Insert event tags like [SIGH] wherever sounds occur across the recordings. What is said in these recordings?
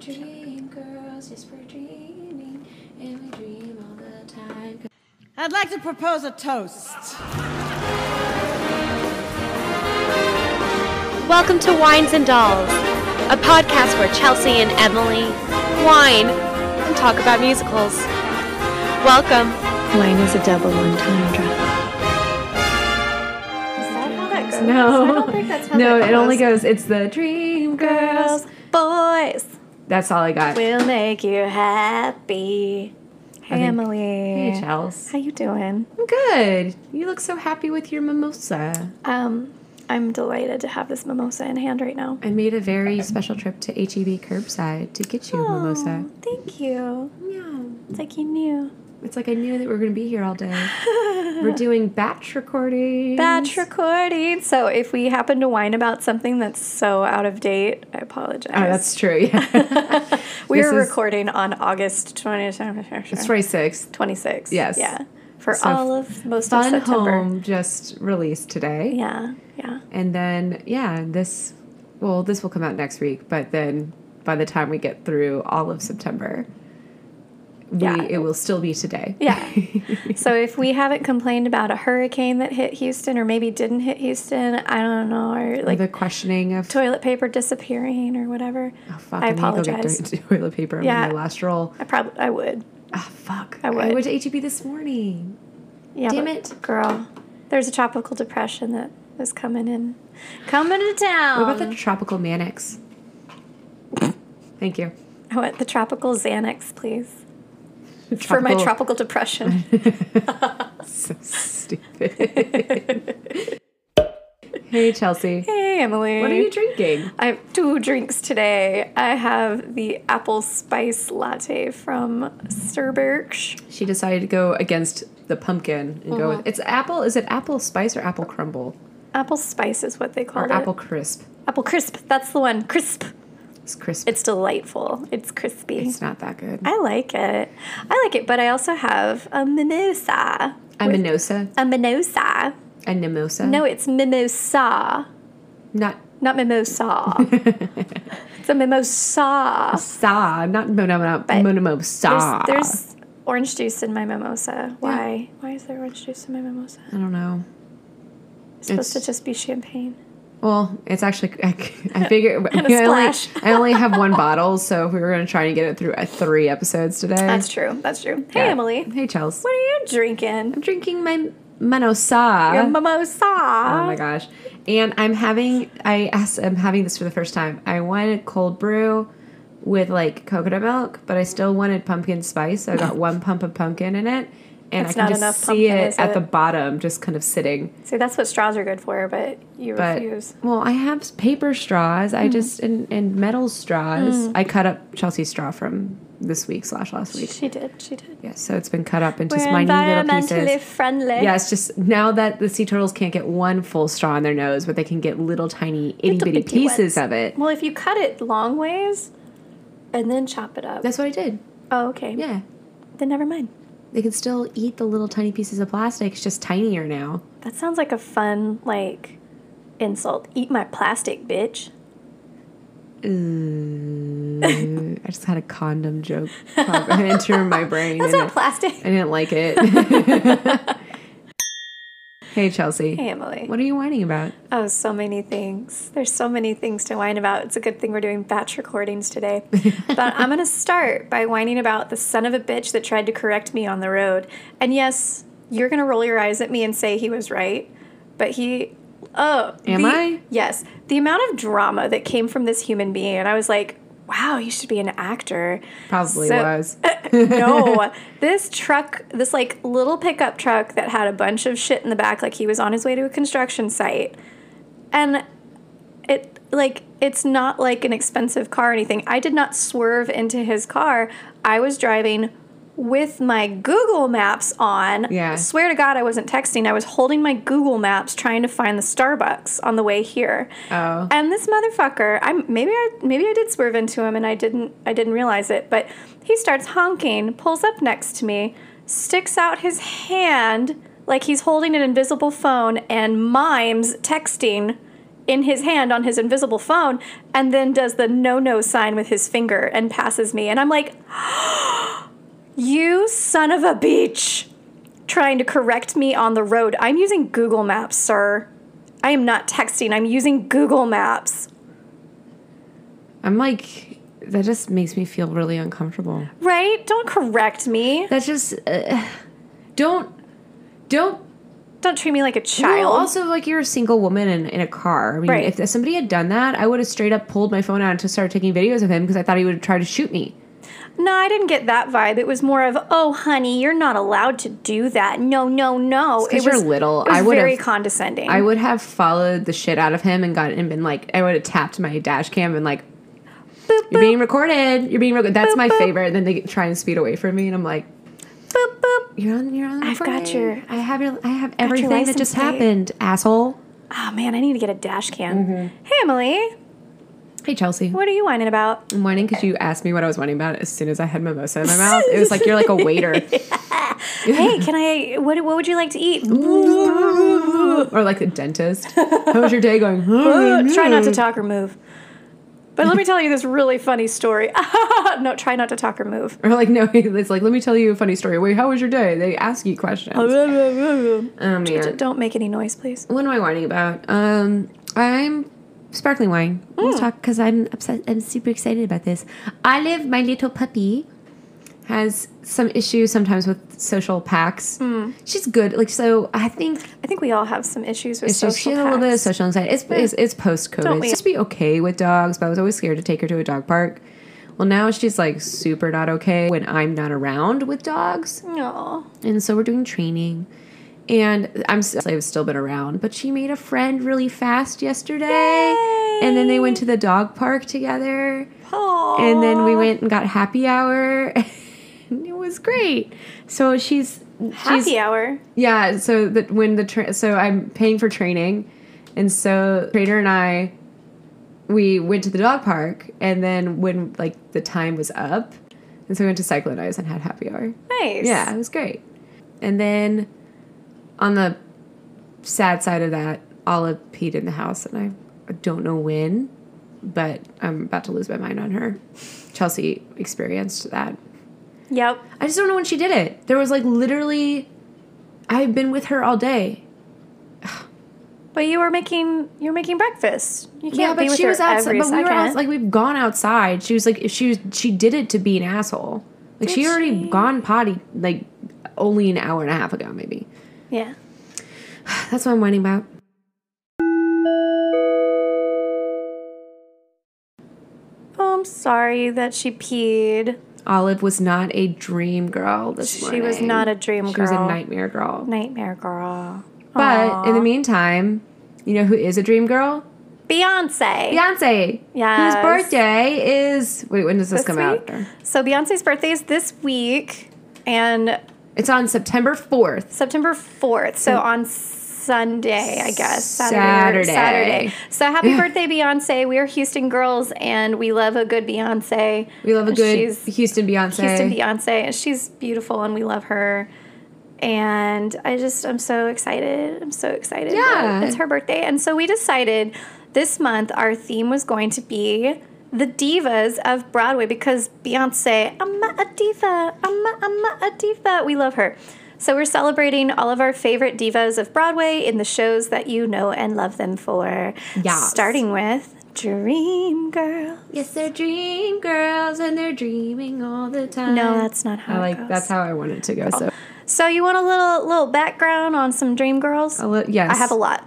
dream girls, yes, we're dreaming, and we dream all the time. I'd like to propose a toast. Welcome to Wines and Dolls, a podcast where Chelsea and Emily wine and talk about musicals. Welcome. Wine is a double entendre. Is that how that goes? No. I don't think that's how no, that it only goes. goes, it's the dream girls. Girls, boys, That's all I got. We'll make you happy. Hey, think- Emily. Hey, Chels. How you doing? I'm good. You look so happy with your mimosa. Um, I'm delighted to have this mimosa in hand right now. I made a very special trip to HEB curbside to get you a mimosa. Oh, thank you. Yeah. It's like you knew. It's like I knew that we were going to be here all day. [LAUGHS] we're doing batch recording. Batch recording. So if we happen to whine about something that's so out of date, I apologize. Oh, that's true. Yeah. [LAUGHS] we are recording on August 20, it's 26th. 26th. Yes. Yeah. For So all of most of Fun September. Home just released today. Yeah. Yeah. And then, yeah, this, well, this will come out next week, but then by the time we get through all of September, we, Yeah. it will still be today. Yeah. [LAUGHS] so if we haven't complained about a hurricane that hit Houston or maybe didn't hit Houston, I don't know, or Like the questioning of, toilet paper disappearing or whatever. oh, fuck, I I, to go apologize. get [LAUGHS] toilet paper Yeah. on my last roll. I probably I would. Ah, fuck. I would. I went to HEB this morning. Yeah. Damn it. girl. There's a tropical depression that is coming in, coming to town. What about the tropical Mannix? Thank you. I want the tropical Xanax, please, [LAUGHS] for my tropical depression. [LAUGHS] [LAUGHS] So stupid. hey, Chelsea. hey, Emily. What are you drinking? I have two drinks today. I have the apple spice latte from Sturberg's. She decided to go against the pumpkin and go Uh-huh. with it's apple. Is it apple spice or apple crumble Apple spice is what they call or it. apple crisp? Apple crisp. That's the one. Crisp. It's crisp. It's delightful. It's crispy. It's not that good. I like it. I like it, but I also have a mimosa. A mimosa. A mimosa. A mimosa. No, it's mimosa, not not mimosa. [LAUGHS] it's a mimosa. sa. Not mimosa. There's, there's orange juice in my mimosa. Why? Why is there orange juice in my mimosa? I don't know. It's supposed It's- to just be champagne. Well, it's actually I, [LAUGHS] I figure [LAUGHS] I only. I only have one [LAUGHS] bottle, so we were gonna try and get it through uh, three episodes today. That's true. That's true. Hey, Yeah. Emily. Hey, Chels. What are you drinking? I'm drinking my mimosa. Your mimosa. Oh my gosh. And I'm having I asked I'm having this for the first time. I wanted cold brew with like coconut milk, but I still wanted pumpkin spice. So I got one pump of pumpkin in it. And That's I can just see pumpkin, it at it? the bottom, just kind of sitting. See, that's what straws are good for, but you But refuse. well, I have paper straws. Mm. I just and, and metal straws. I cut up Chelsea's straw from this week slash last week. She did. She did. Yeah, so it's been cut up into We're minute little pieces. friendly. Yeah, it's just now that the sea turtles can't get one full straw in their nose, but they can get little tiny itty Little bitty bitty pieces ones. of it. Well, if you cut it long ways and then chop it up. That's what I did. oh, okay. Yeah. Then never mind. They can still eat the little tiny pieces of plastic. It's just tinier now. That sounds like a fun, like, insult. Eat my plastic, bitch. Ooh, [LAUGHS] I just had a condom joke pop- [LAUGHS] enter my brain. That's not plastic. I didn't like it. [LAUGHS] hey, Chelsea. Hey, Emily. What are you whining about? Oh, so many things. There's so many things to whine about. It's a good thing we're doing batch recordings today. [LAUGHS] but I'm going to start by whining about the son of a bitch that tried to correct me on the road. And yes, you're going to roll your eyes at me and say he was right. But he, oh. Am the- I? Yes. The amount of drama that came from this human being. And I was like, wow, you should be an actor. Probably So- was. [LAUGHS] no, this truck, this like little pickup truck that had a bunch of shit in the back, like he was on his way to a construction site. And it, like, it's not like an expensive car or anything. I did not swerve into his car. I was driving with my Google Maps on. Yeah. Swear to God, I wasn't texting. I was holding my Google Maps trying to find the Starbucks on the way here. Oh. And this motherfucker, I maybe I maybe I did swerve into him and I didn't I didn't realize it, but he starts honking, pulls up next to me, sticks out his hand like he's holding an invisible phone and mimes texting in his hand on his invisible phone and then does the no no sign with his finger and passes me. And I'm like, [GASPS] oh you son of a beach, trying to correct me on the road. I'm using Google Maps, sir. I am not texting, I'm using Google Maps. I'm like, that just makes me feel really uncomfortable. Right? Don't correct me. That's just, uh, don't, don't. Don't treat me like a child. also, like you're a single woman in, in a car. I mean, Right. if somebody had done that, I would have straight up pulled my phone out to start taking videos of him because I thought he would try to shoot me. No, I didn't get that vibe. It was more of, "Oh, honey, you're not allowed to do that." No, no, no. It's 'cause it you're little. It was I would've- very condescending. I would have followed the shit out of him and got and been like, I would have tapped my dash cam and like, boop, you're boop, being recorded. You're being recorded. That's Boop, my favorite. And then they try and speed away from me, and I'm like, boop, boop. you're on. You're on. The I've got your- I have your. I have everything that just plate. happened, asshole. Oh man, I need to get a dash cam. Mm-hmm. Hey, Emily, Hey Chelsea. what are you whining about? I'm whining because you asked me what I was whining about as soon as I had mimosa in my [LAUGHS] mouth. It was like you're like a waiter. [LAUGHS] hey, can I? What What would you like to eat? [LAUGHS] or like a dentist. How was your day going? try not to talk or move. But let me tell you this really funny story. no, try not to talk or move. Or like no, it's like let me tell you a funny story. Wait, how was your day? They ask you questions. Oh man, Don't make any noise, please. what am I whining about? Um, I'm sparkling wine. We'll mm. talk because I'm upset. I'm super excited about this. Olive, my little puppy, has some issues sometimes with social packs. Mm. She's good. Like so, I think I think we all have some issues with just social she has a little bit of social anxiety. It's it's, it's post COVID. Just be okay with dogs, but I was always scared to take her to a dog park. Well, now she's like super not okay when I'm not around with dogs, Aw. and so we're doing training. And I'm I've still been around, but she made a friend really fast yesterday, and then they went to the dog park together, and then we went and got happy hour. [LAUGHS] and it was great. So she's she's Happy hour. yeah, so that when the tra- so I'm paying for training, and so trainer and I, we went to the dog park, and then when like the time was up, and so we went to Cyclone Anaya's and had happy hour. Nice. Yeah, it was great. And then on the sad side of that, Olive peed in the house, and I don't know when, but I'm about to lose my mind on her. Chelsea experienced that. Yep. I just don't know when she did it. There was like literally, I've been with her all day. But you were making you were making breakfast. You can't yeah, be but with she her was outside. But we were out, like we've gone outside. She was like she was she did it to be an asshole. Like she already she? gone potty like only an hour and a half ago maybe. Yeah. [SIGHS] That's what I'm whining about. Oh, I'm sorry that she peed. Olive was not a dream girl this She morning. was not a dream girl. She was a nightmare girl. Nightmare girl. But in the meantime, you know who is a dream girl? Beyonce. Beyonce. Yes. Whose birthday is wait, when does this, This come week? out? So Beyonce's birthday is this week and It's on September 4th. September 4th. So mm. on Sunday, I guess. Saturday. Saturday. Saturday. So happy birthday, Beyonce. We are Houston girls and we love a good Beyonce. We love a good She's Houston Beyonce. Houston Beyonce. She's beautiful and we love her. And I just, I'm so excited. I'm so excited. Yeah. It's her birthday. And so we decided this month our theme was going to be the divas of Broadway because Beyonce, I'm a diva. I'm a, I'm a diva. We love her. So we're celebrating all of our favorite divas of Broadway in the shows that you know and love them for. Yes. Starting with Dream Girl. Yes, they're dream girls and they're dreaming all the time. No, that's not how I like goes. that's how I want it to go. So So you want a little little background on some Dream Girls? a li- yes. I have a lot.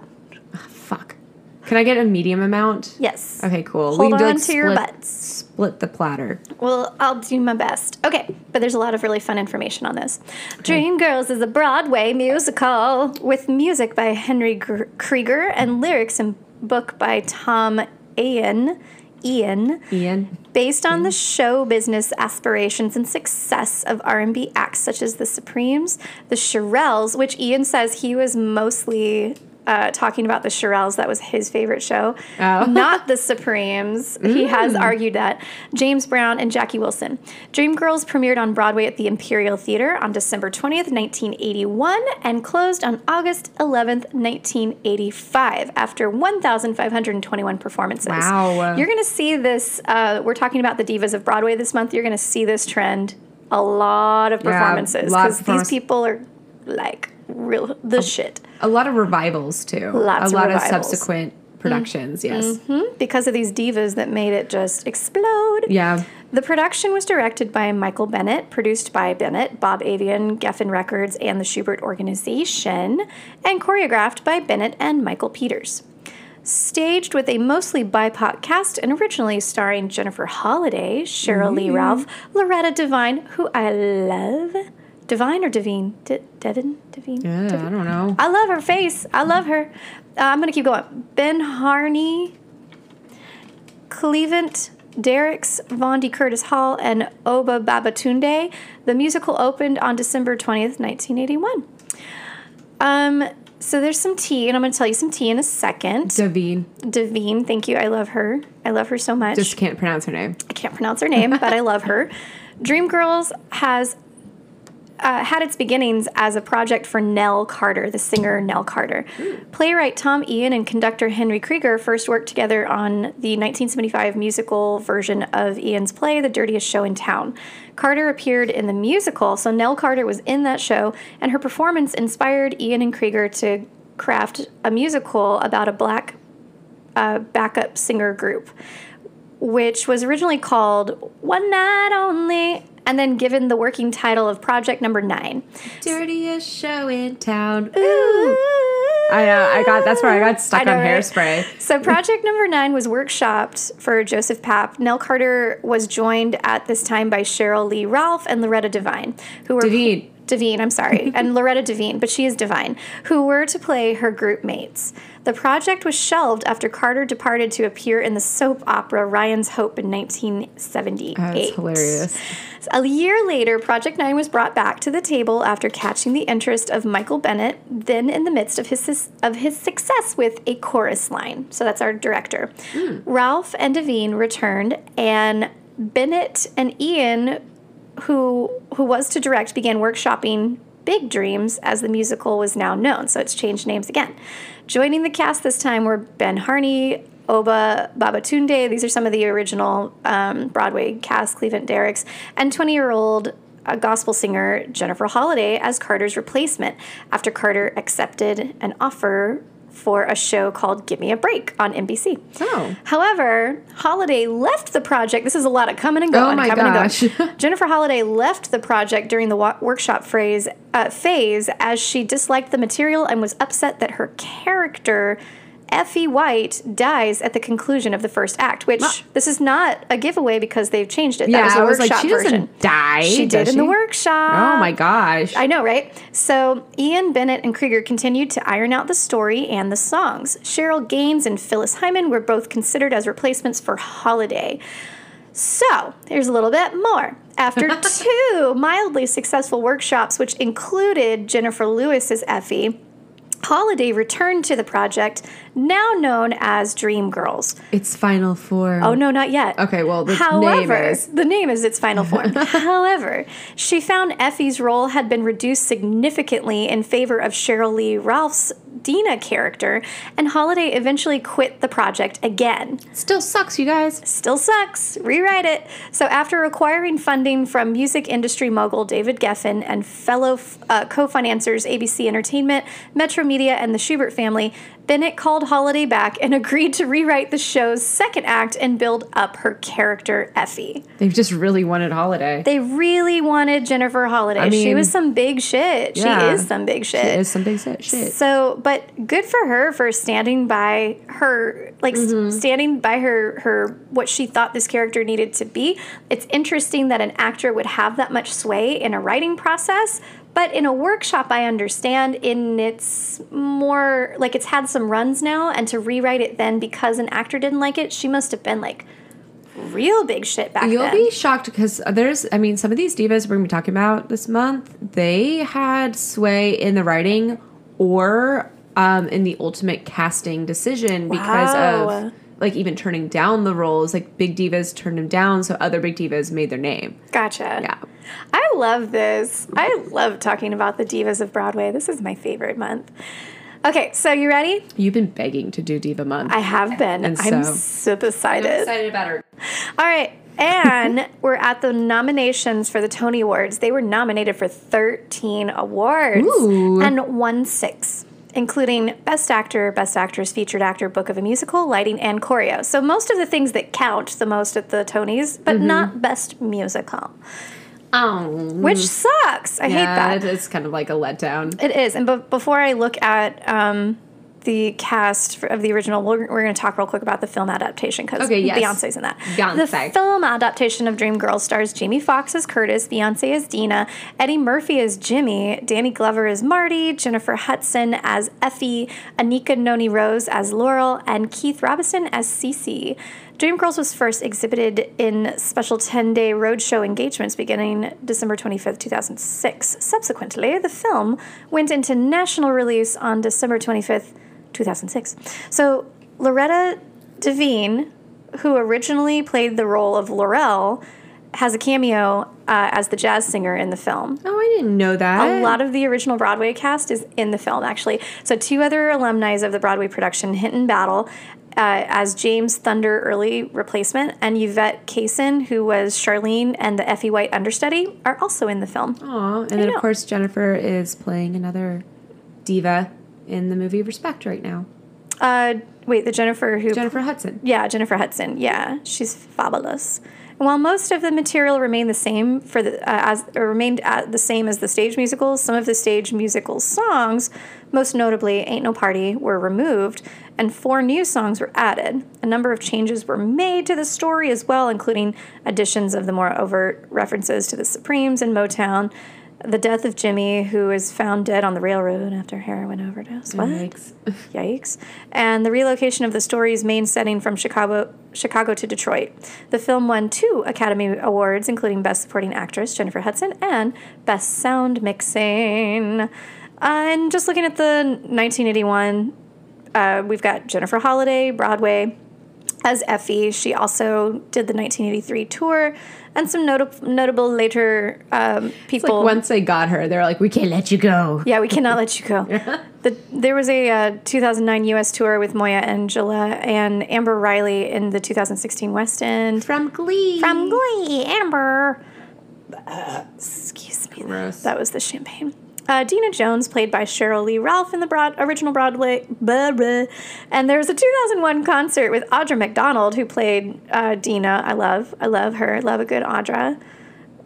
Ah, fuck. Can I get a medium amount? Yes. Okay, cool. Hold can do, on to your butts. Split the platter. Well, I'll do my best. Okay, but there's a lot of really fun information on this. Dreamgirls is a Broadway musical with music by Henry Gr- Krieger and lyrics and book by Tom Eyen. Eyen, Eyen. based on the show business aspirations and success of R&B acts such as the Supremes, the Shirelles, which Eyen says he was mostly uh, talking about the Shirelles. That was his favorite show, Oh. [LAUGHS] not the Supremes. He has argued that James Brown and Jackie Wilson. Dreamgirls premiered on Broadway at the Imperial Theater on December 20th, 1981, and closed on August 11th, 1985, after 1,521 performances. Wow. You're going to see this. Uh, we're talking about the divas of Broadway this month. You're going to see this trend a lot of Yeah, performances because these people are like real the shit A lot of revivals too. Lots a of lot revivals. of subsequent mm. productions. Yes. Mm-hmm. because of these divas that made it just explode. Yeah. The production was directed by Michael Bennett, produced by Bennett, Bob Avian, Geffen Records, and the Shubert Organization, and choreographed by Bennett and Michael Peters. Staged with a mostly BIPOC cast and originally starring Jennifer Holliday, Cheryl Lee mm-hmm. Ralph, Loretta Devine, who I love. Devine or Devine? De- Devin? Devine? Yeah, I don't know. I love her face. I love her. Uh, I'm going to keep going. Ben Harney, Cleavant Derricks, Vondie Curtis Hall, and Oba Babatunde. The musical opened on December 20th, 1981. Um, so there's some tea, and I'm going to tell you some tea in a second. Davine. Devine, thank you. I love her. I love her so much. Just can't pronounce her name. I can't pronounce her name, but I love her. [LAUGHS] Dreamgirls has uh, had its beginnings as a project for Nell Carter, the singer Nell Carter. Playwright Tom Eyen and conductor Henry Krieger first worked together on the 1975 musical version of Eyen's play, The Dirtiest Show in Town. Carter appeared in the musical, so Nell Carter was in that show, and her performance inspired Eyen and Krieger to craft a musical about a black uh, backup singer group which was originally called One Night Only, and then given the working title of Project Number Nine. Dirtiest show in town. Ooh. I know. I got. That's where I got stuck I know, on right? hairspray. So Project Number Nine was workshopped for Joseph Papp. Nell Carter was joined at this time by Cheryl Lee Ralph and Loretta Devine, who were. Devine, I'm sorry, [LAUGHS] and Loretta Devine, but she is Divine, who were to play her group mates. The project was shelved after Carter departed to appear in the soap opera Ryan's Hope in 1978. That's hilarious. A year later, Project Nine was brought back to the table after catching the interest of Michael Bennett, then in the midst of his of his success with a chorus line. So that's our director. Hmm. Ralph and Devine returned, and Bennett and Eyen, who who was to direct, began workshopping Big Dreams as the musical was now known. So it's changed names again. Joining the cast this time were Ben Harney, Oba Babatunde. These are some of the original um, Broadway cast, Cleveland Derricks, and 20 year old uh, gospel singer Jennifer Holliday as Carter's replacement after Carter accepted an offer for a show called Give Me a Break on NBC. Oh. However, Holliday left the project. This is a lot of coming and going. Oh my coming gosh. And going. [LAUGHS] Jennifer Holliday left the project during the wa- workshop phrase, uh, phase as she disliked the material and was upset that her character, Effie White, dies at the conclusion of the first act, which this is not a giveaway because they've changed it. Yeah, that was the I was like, workshop she doesn't version. die, She did in the workshop. Oh my gosh. I know, right? So Eyen Bennett and Krieger continued to iron out the story and the songs. Cheryl Gaines and Phyllis Hyman were both considered as replacements for Holliday. So here's a little bit more. After [LAUGHS] two mildly successful workshops, which included Jennifer Lewis as Effie, Holliday returned to the project, now known as Dreamgirls. It's final form. Oh no, not yet. Okay, well, the However, name is. the name is its final form. [LAUGHS] However, she found Effie's role had been reduced significantly in favor of Cheryl Lee Ralph's Dina character, and Holliday eventually quit the project again. Still sucks, you guys. Still sucks. Rewrite it. So, after acquiring funding from music industry mogul David Geffen and fellow uh, co financiers ABC Entertainment, Metro Media, and the Shubert family, Bennett called Holliday back and [LAUGHS] agreed to rewrite the show's second act and build up her character, Effie. They've just really wanted Holliday. They really wanted Jennifer Holliday. she mean, was some big shit. yeah. she is some big shit. It is some big shit. shit. So, but good for her for standing by her, like Mm-hmm. standing by her, her what she thought this character needed to be. It's interesting that an actor would have that much sway in a writing process, but in a workshop, I understand. In it's more like it's had some runs now, and to rewrite it then because an actor didn't like it, she must have been like real big shit back then. You'll then. be shocked because there's, I mean, some of these divas we're going to be talking about this month, they had sway in the writing or um, in the ultimate casting decision because of like even turning down the roles. Like big divas turned them down, so other big divas made their name. Gotcha. Yeah. I love this. I love talking about the divas of Broadway. This is my favorite month. Okay, so you ready? You've been begging to do Diva Month. I have been. And I'm so- super excited. about her. All right. And [LAUGHS] we're at the nominations for the Tony Awards. They were nominated for 13 awards Ooh. and won six, including Best Actor, Best Actress, Featured Actor, Book of a Musical, Lighting, and Choreo. So most of the things that count the most at the Tonys, but Mm-hmm. not Best Musical, Oh, which sucks. I hate that. it's kind of like a letdown. It is. And but before I look at um, the cast of the original, we're, we're going to talk real quick about the film adaptation because Okay, yes. Beyonce's in that. Beyonce. The film adaptation of Dreamgirls stars Jamie Foxx as Curtis, Beyonce as Dina, Eddie Murphy as Jimmy, Danny Glover as Marty, Jennifer Hudson as Effie, Anika Noni Rose as Laurel, and Keith Robinson as Cece. Dreamgirls was first exhibited in special 10 day roadshow engagements beginning December 25th, 2006. Subsequently, the film went into national release on December 25th, 2006. So, Loretta Devine, who originally played the role of Laurel, has a cameo uh, as the jazz singer in the film. Oh, I didn't know that. A lot of the original Broadway cast is in the film, actually. So, two other alumni of the Broadway production, Hinton Battle, uh, as James Thunder early replacement, and Yvette Cason, who was Charlene and the Effie White understudy, are also in the film. Aw, and then know. of course Jennifer is playing another diva in the movie Respect right now. Uh, wait, the Jennifer who Jennifer Hudson. Yeah, Jennifer Hudson. Yeah, she's fabulous. While most of the material remained the same for the uh, as remained at the same as the stage musicals, some of the stage musical songs, most notably "Ain't No Party," were removed, and four new songs were added. A number of changes were made to the story as well, including additions of the more overt references to the Supremes and Motown. The death of Jimmy, who is found dead on the railroad after heroin overdose. What? Yikes. [LAUGHS] Yikes. And the relocation of the story's main setting from Chicago Chicago to Detroit. The film won two Academy Awards, including Best Supporting Actress, Jennifer Hudson, and Best Sound Mixing. Uh, and just looking at the 1981, uh, we've got Jennifer Holliday, Broadway, as Effie. She also did the 1983 tour, and some nota- notable later um, It's people. like once they got her, they're like, we can't let you go. Yeah, we cannot let you go. [LAUGHS] The, there was a uh, 2009 U.S. tour with Moya Angela and Amber Riley in the 2016 West End. From Glee. From Glee, Amber. Uh, excuse me. Gross. That was the champagne. Uh, Dina Jones, played by Cheryl Lee Ralph in the broad, original Broadway. Blah, blah. And there was a 2001 concert with Audra McDonald, who played uh, Dina. I love, I love her. I love a good Audra.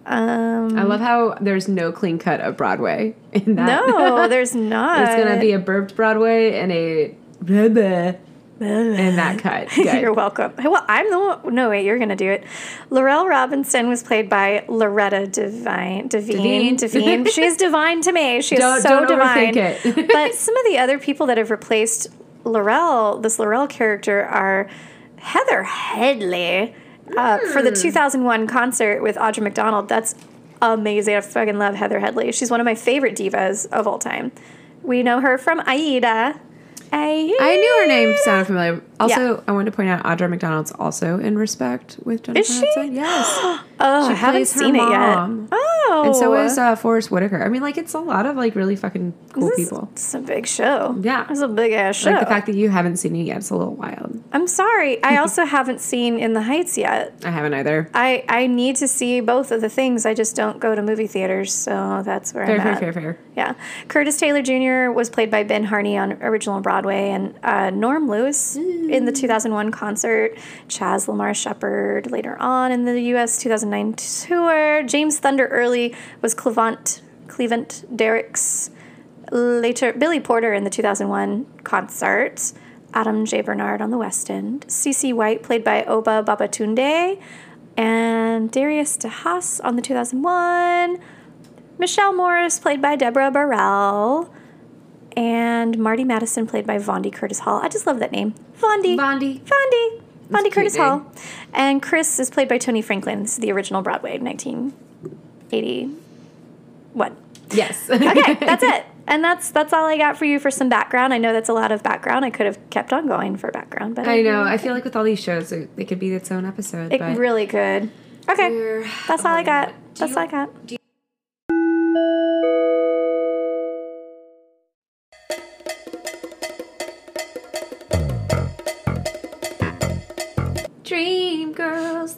Um, I love how there's no clean cut of Broadway in that. no, there's not. [LAUGHS] It's gonna be a burped Broadway and a blah, blah, in that [LAUGHS] cut. Good. You're welcome. Well, I'm the one. No, wait, you're going to do it. Laurel Robinson was played by Loretta Devine. Devine. Devine? Devine. She's divine to me. She is Don't- so don't divine. it. [LAUGHS] but some of the other people that have replaced Laurel, this Laurel character, are Heather Headley uh, for Hmm. the 2001 concert with Audra McDonald. That's amazing. I fucking love Heather Headley. She's one of my favorite divas of all time. We know her from Aida. Aida. I knew her name sounded familiar. Also, I wanted to point out Audra McDonald's also in Respect with Jennifer she? Hudson. Yes. [GASPS] Oh, I haven't seen it yet. Oh, And so is uh, Forest Whitaker. I mean, like, it's a lot of like really fucking cool This is- people. It's a big show. Yeah. it's a big ass show. Like the fact that you haven't seen it yet, it's a little wild. I'm sorry. I [LAUGHS] also haven't seen In the Heights yet. I haven't either. I I need to see both of the things. I just don't go to movie theaters, so that's where Fair, I'm fair, at. fair, fair. Yeah, Curtis Taylor Jr. was played by Ben Harney on original Broadway, and uh, Norm Lewis in the 2001 concert. Chaz Lamar Shepard later on in the U.S. 2009 tour. James Thunder Early was Cleavant Cleavant Derricks. Later, Billy Porter in the 2001 concert. Adam J. Bernard on the West End. Cece White played by Oba Babatunde. And Darius DeHaas on the 2001. Michelle Morris, played by Deborah Burrell, and Marty Madison, played by Vondie Curtis Hall. I just love that name, Vondie. Bondi. Vondie. Vondie Curtis name. Hall. And Chris is played by Tony Franklin. This is the original Broadway, 1981. Yes. [LAUGHS] Okay, that's [LAUGHS] it. And that's that's all I got for you for some background. I know that's a lot of background. I could have kept on going for background, but I know. I feel like with all these shows, it, it could be its own episode. it really could. Okay, that's all I got. avoiding it. Do That's all I got.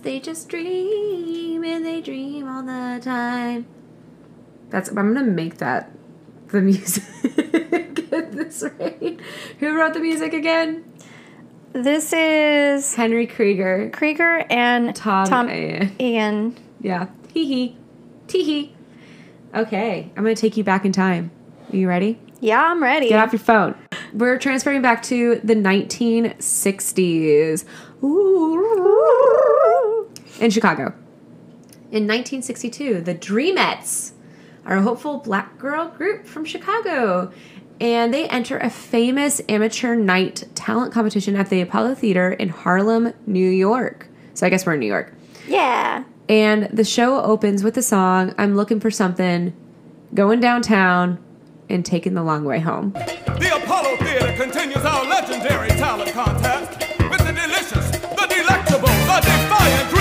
They just dream and they dream all the time. That's I'm gonna make that the music. [LAUGHS] Get this right. Who wrote the music again? This is Henry Krieger. Krieger and Tom. Tom Eyen. Eyen. Yeah. Hee hee. Tee hee. Okay, I'm gonna take you back in time. Are you ready? Yeah, I'm ready. Get off your phone. We're transferring back to the 1960s. Ooh. In Chicago. In 1962, the Dreamettes are a hopeful black girl group from Chicago. And they enter a famous amateur night talent competition at the Apollo Theater in Harlem, New York. So I guess we're in New York. Yeah. And the show opens with the song I'm Looking for Something, going downtown, and taking the long way home. The Apollo Theater continues our legendary talent contest with the delicious, the delectable, the defiant Dreamer.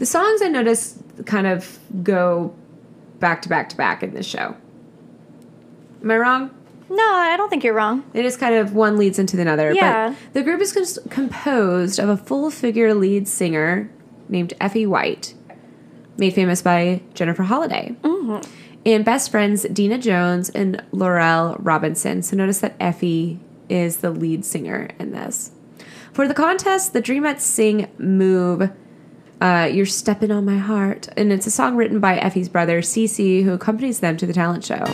The songs I notice kind of go back to back to back in this show. Am I wrong? No, I don't think you're wrong. It is kind of one leads into another. Yeah. But the group is cons- composed of a full figure lead singer named Effie White, made famous by Jennifer Holliday, mm-hmm. and best friends Dina Jones and Laurel Robinson. So notice that Effie is the lead singer in this. For the contest, the Dreamettes sing Move. Uh, You're stepping on my heart, and it's a song written by Effie's brother Cece, who accompanies them to the talent show.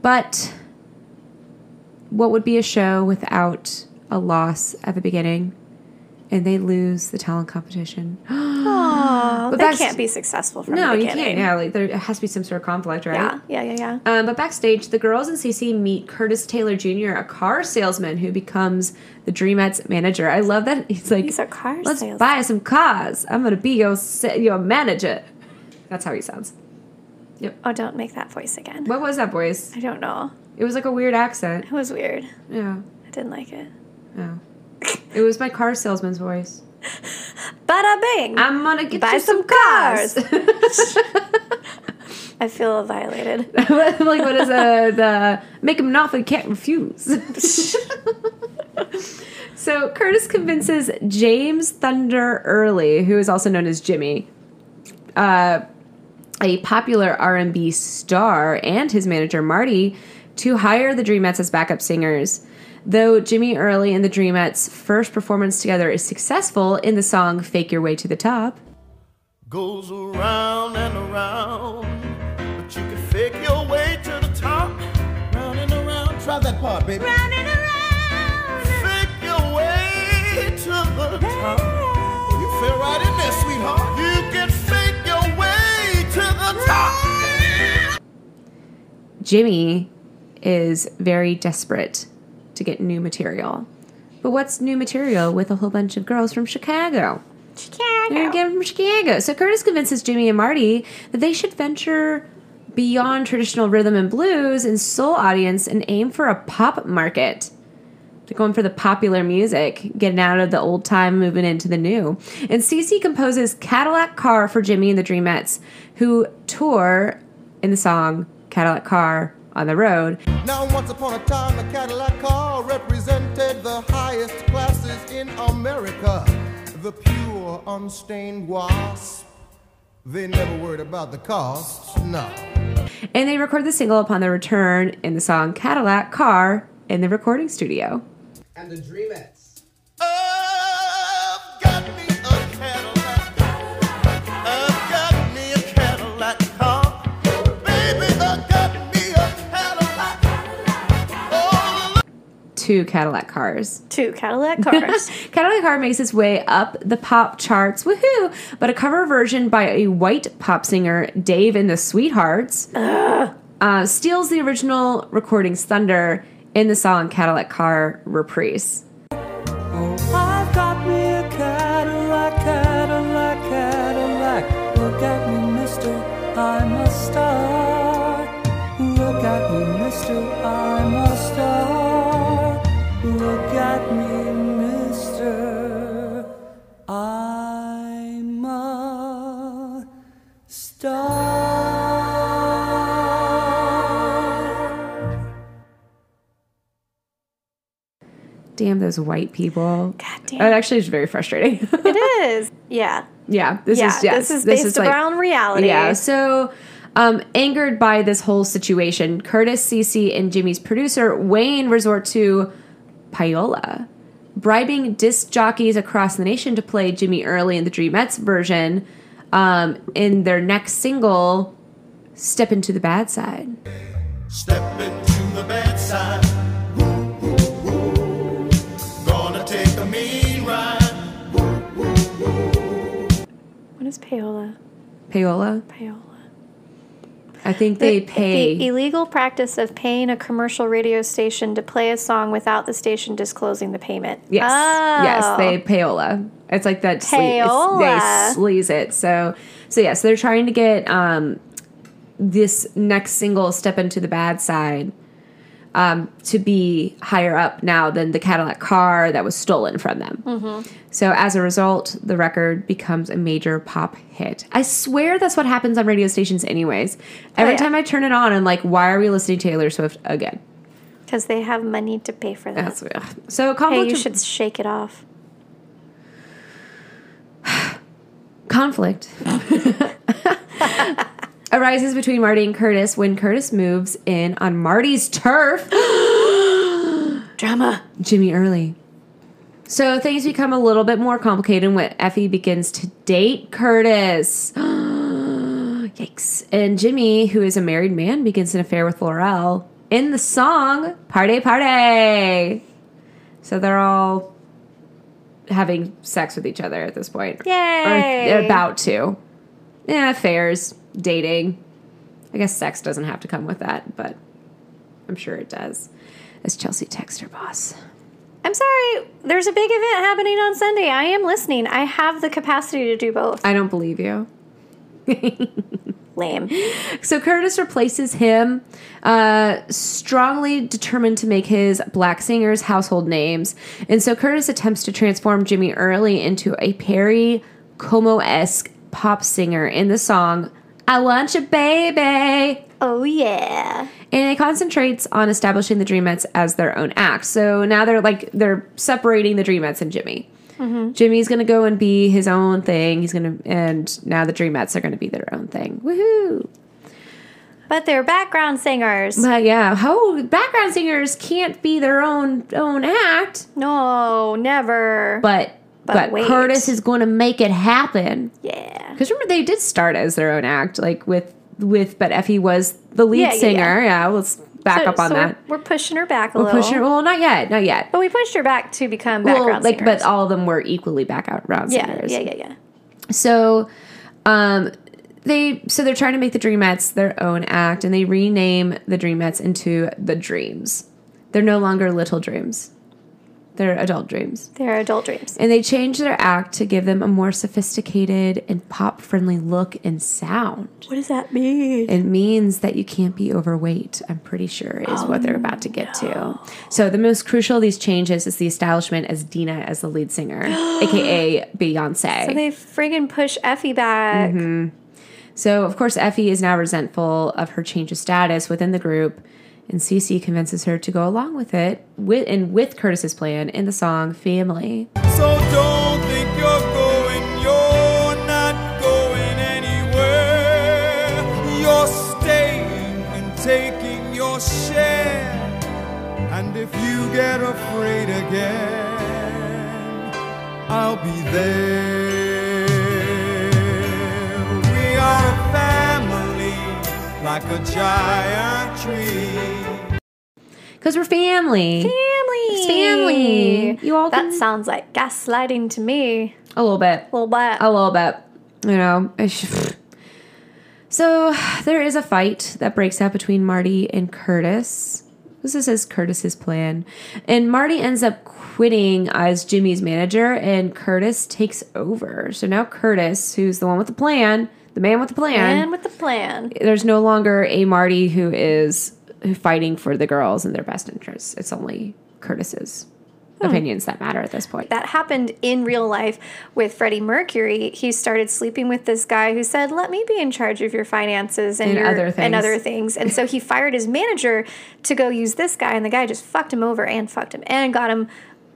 But what would be a show without a loss at the beginning? And they lose the talent competition. [GASPS] [GASPS] Oh, But they can't be successful from no, the you can't. Yeah, like there has to be some sort of conflict, right? yeah, yeah, yeah, yeah. Um, but backstage, the girls and CC meet Curtis Taylor Jr., a car salesman who becomes the Dreamettes manager. I love that he's like, He's a car let's salesman." buy some cars. I'm gonna be your your manager. That's how he sounds. Yep. Oh, don't make that voice again. What was that voice? I don't know. It was like a weird accent. It was weird. Yeah, I didn't like it. yeah. It was my car salesman's voice. Bada bing! I'm gonna get Buy you some some cars. [LAUGHS] I feel violated. [LAUGHS] like what is uh, the make him an offer he can't refuse. [LAUGHS] so Curtis convinces James Thunder Early, who is also known as Jimmy, uh, a popular R&B star, and his manager Marty, to hire the Dreamettes as backup singers. Though Jimmy Early and the Dreamettes' first performance together is successful in the song "Fake Your Way to the Top," goes around and around. But you can fake your way to the top. Round and around. Try that part, baby. Round and around. Fake your way to the top. Oh, you fell right in there, sweetheart. You can fake your way to the top. Jimmy is very desperate to get new material. But what's new material with a whole bunch of girls from Chicago? Chicago. They're gonna get 'em from Chicago. So Curtis convinces Jimmy and Marty that they should venture beyond traditional rhythm and blues and soul audience and aim for a pop market. They're going for the popular music, getting out of the old time, moving into the new. And CC composes Cadillac Car for Jimmy and the Dreamettes, who tour in the song Cadillac Car on the road. Now, once upon a time, a Cadillac car represented the highest classes in America. The pure, unstained wasp. They never worried about the costs. No. And they record the single upon their return in the song Cadillac Car in the recording studio. and the Dreamettes. I've Two Cadillac cars. Two Cadillac cars. [LAUGHS] Cadillac Car makes its way up the pop charts, woohoo! But a cover version by a white pop singer, Dave and the Sweethearts, uh, steals the original recording's thunder in the song Cadillac Car Reprise. Damn those white people. God damn. It actually is very frustrating. [LAUGHS] It is. Yeah. yeah, this yeah. is yes, this is based like- around reality. Yeah, so um, angered by this whole situation, Curtis, Cece, and Jimmy's producer Wayne resort to payola, bribing disc jockeys across the nation to play Jimmy Early in the Dreamettes version um, in their next single, "Step Into the Bad Side." Step into is payola? Payola. Payola. I think they The- pay. the illegal practice of paying a commercial radio station to play a song without the station disclosing the payment. Yes. Oh. Yes, they payola. It's like that. Sle- they sleaze it. So, so yes, they're trying to get um, this next single, "Step Into the Bad Side," um, to be higher up now than the Cadillac car that was stolen from them. Mm-hmm. So as a result, the record becomes a major pop hit. I swear that's what happens on radio stations, anyways. Every Oh, yeah. time I turn it on, I'm like, why are we listening to Taylor Swift again? Because they have money to pay for that. That's so hey, conflict. you should shake it off. [SIGHS] conflict [LAUGHS] [LAUGHS] arises between Marty and Curtis when Curtis moves in on Marty's turf. [GASPS] Drama. Jimmy Early. So things become a little bit more complicated when Effie begins to date Curtis. [GASPS] Yikes. And Jimmy, who is a married man, begins an affair with Laurel in the song Party Party. So they're all having sex with each other at this point. Or Yay. they're about to. Yeah, affairs, dating. I guess sex doesn't have to come with that, but I'm sure it does. As Chelsea texts her boss. I'm sorry. There's a big event happening on Sunday. I am listening. I have the capacity to do both. I don't believe you. Lame. [LAUGHS] So Curtis replaces him, uh, strongly determined to make his black singers household names. And so Curtis attempts to transform Jimmy Early into a Perry Como esque pop singer in the song I Want You Baby. Oh, yeah. And it concentrates on establishing the Dreamettes as their own act. So now they're like, they're separating the Dreamettes and Jimmy. Mm-hmm. Jimmy's gonna go and be his own thing. He's gonna, and now the Dreamettes are gonna be their own thing. Woohoo! But they're background singers. But yeah, how background singers can't be their own own act. No, never. But But but, wait. Curtis is going to make it happen. yeah. Because remember, they did start as their own act, like with with. But Effie was the lead Yeah, yeah, singer. Yeah, let's back So- up on so that. We're, we're pushing her back a We're little. pushing. Her, well, not yet, not yet. But we pushed her back to become Well, background like, singers. but all of them were equally background yeah, singers. yeah, yeah, yeah. So, um, they so they're trying to make the Dreamettes their own act, and they rename the Dreamettes into the Dreams. They're no longer Little Dreams; they're Adult Dreams, They're adult dreams. and they change their act to give them a more sophisticated and pop-friendly look and sound. What does that mean? It means that you can't be overweight. I'm pretty sure is what they're about to get to. So the most crucial of these changes is the establishment as Dina as the lead singer, [GASPS] aka Beyonce. So they friggin' push Effie back. Mm-hmm. So, of course, Effie is now resentful of her change of status within the group, and Cece convinces her to go along with it, with, and with Curtis's plan in the song Family. So don't think you're going, you're not going anywhere. You're staying and taking your share. And if you get afraid again, I'll be there. Like a giant tree. Because we're family. Family. It's family. You all That can- sounds like gaslighting to me. A little bit. A little bit. A little bit. You know. I [SIGHS] So there is a fight that breaks out between Marty and Curtis. This is his Curtis's plan. And Marty ends up quitting as Jimmy's manager and Curtis takes over. So now Curtis, who's the one with the plan, the man with the plan, Man with the plan. there's no longer a Marty who is fighting for the girls and their best interests. It's only Curtis's hmm. opinions that matter at this point. That happened in real life with Freddie Mercury. He started sleeping with this guy who said, "Let me be in charge of your finances and, And your, other and things. other things." And so he [LAUGHS] fired his manager to go use this guy, and the guy just fucked him over and fucked him and got him.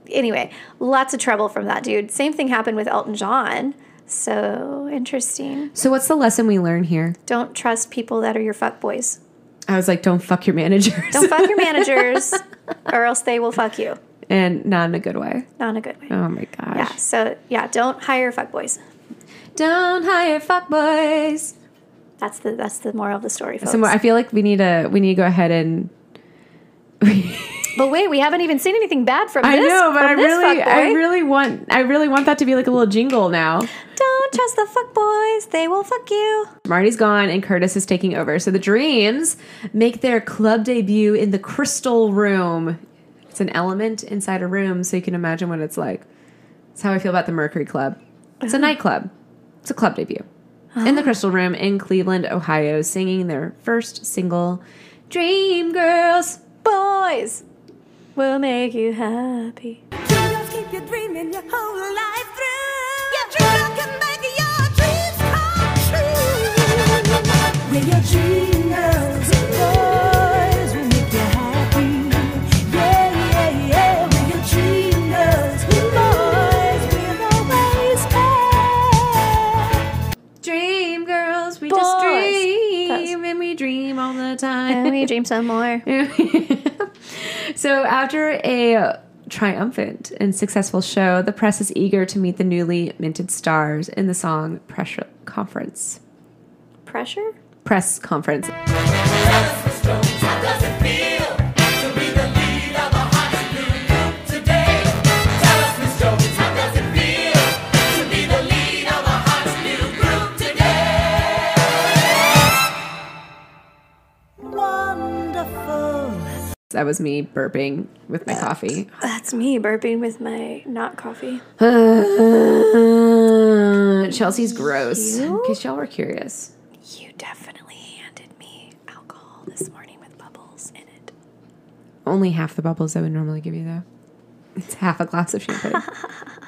Anyway, lots of trouble from that dude. Same thing happened with Elton John. So interesting. So what's the lesson we learn here? Don't trust people that are your fuck boys. I was like, don't fuck your managers. Don't fuck your managers, [LAUGHS] or else they will fuck you. and not in a good way. Not in a good way. Oh my gosh. Yeah. So yeah, don't hire fuck boys. Don't hire fuckboys. That's the that's the moral of the story, folks. So I feel like we need to we need to go ahead and But wait, we haven't even seen anything bad from I this. I know, but I really. I really want I really want that to be like a little jingle now. Don't trust the fuck boys. They will fuck you. Marty's gone and Curtis is taking over. So the Dreams make their club debut in the Crystal Room. It's an element inside a room, so you can imagine what it's like. That's how I feel about the Mercury Club. It's a oh. nightclub. It's a club debut. In the oh. Crystal Room in Cleveland, Ohio, singing their first single, Dream Girls. Boys will make you happy. Dreamers keep you dreaming your whole life time. And we dream some more. [LAUGHS] so after a triumphant and successful show, the press is eager to meet the newly minted stars in the song Pressure Conference. Pressure? Press conference. That was me burping with my coffee. That's me burping with my not coffee. Uh, [SIGHS] Chelsea's gross. In case y'all were curious. You definitely handed me alcohol this morning with bubbles in it. Only half the bubbles I would normally give you, though. It's half a glass of champagne.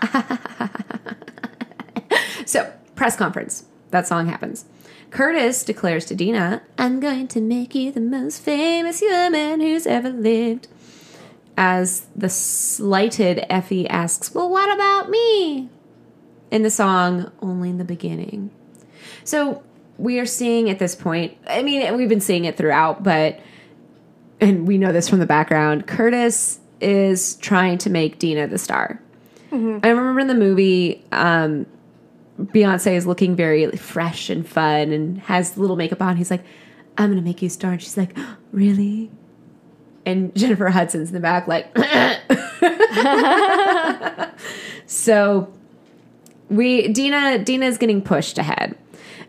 [LAUGHS] [LAUGHS] so, press conference. That song happens. Curtis declares to Dina, I'm going to make you the most famous human who's ever lived. As the slighted Effie asks, Well, what about me? In the song, Only in the Beginning. So, we are seeing at this point, I mean, we've been seeing it throughout, but and we know this from the background, Curtis is trying to make Dina the star. I remember in the movie, um, Beyonce is looking very fresh and fun and has little makeup on. He's like, I'm gonna make you a star. And she's like, [GASPS] really? And [LAUGHS] Jennifer Hudson's in the back, like, [LAUGHS] so we Dina Dina is getting pushed ahead.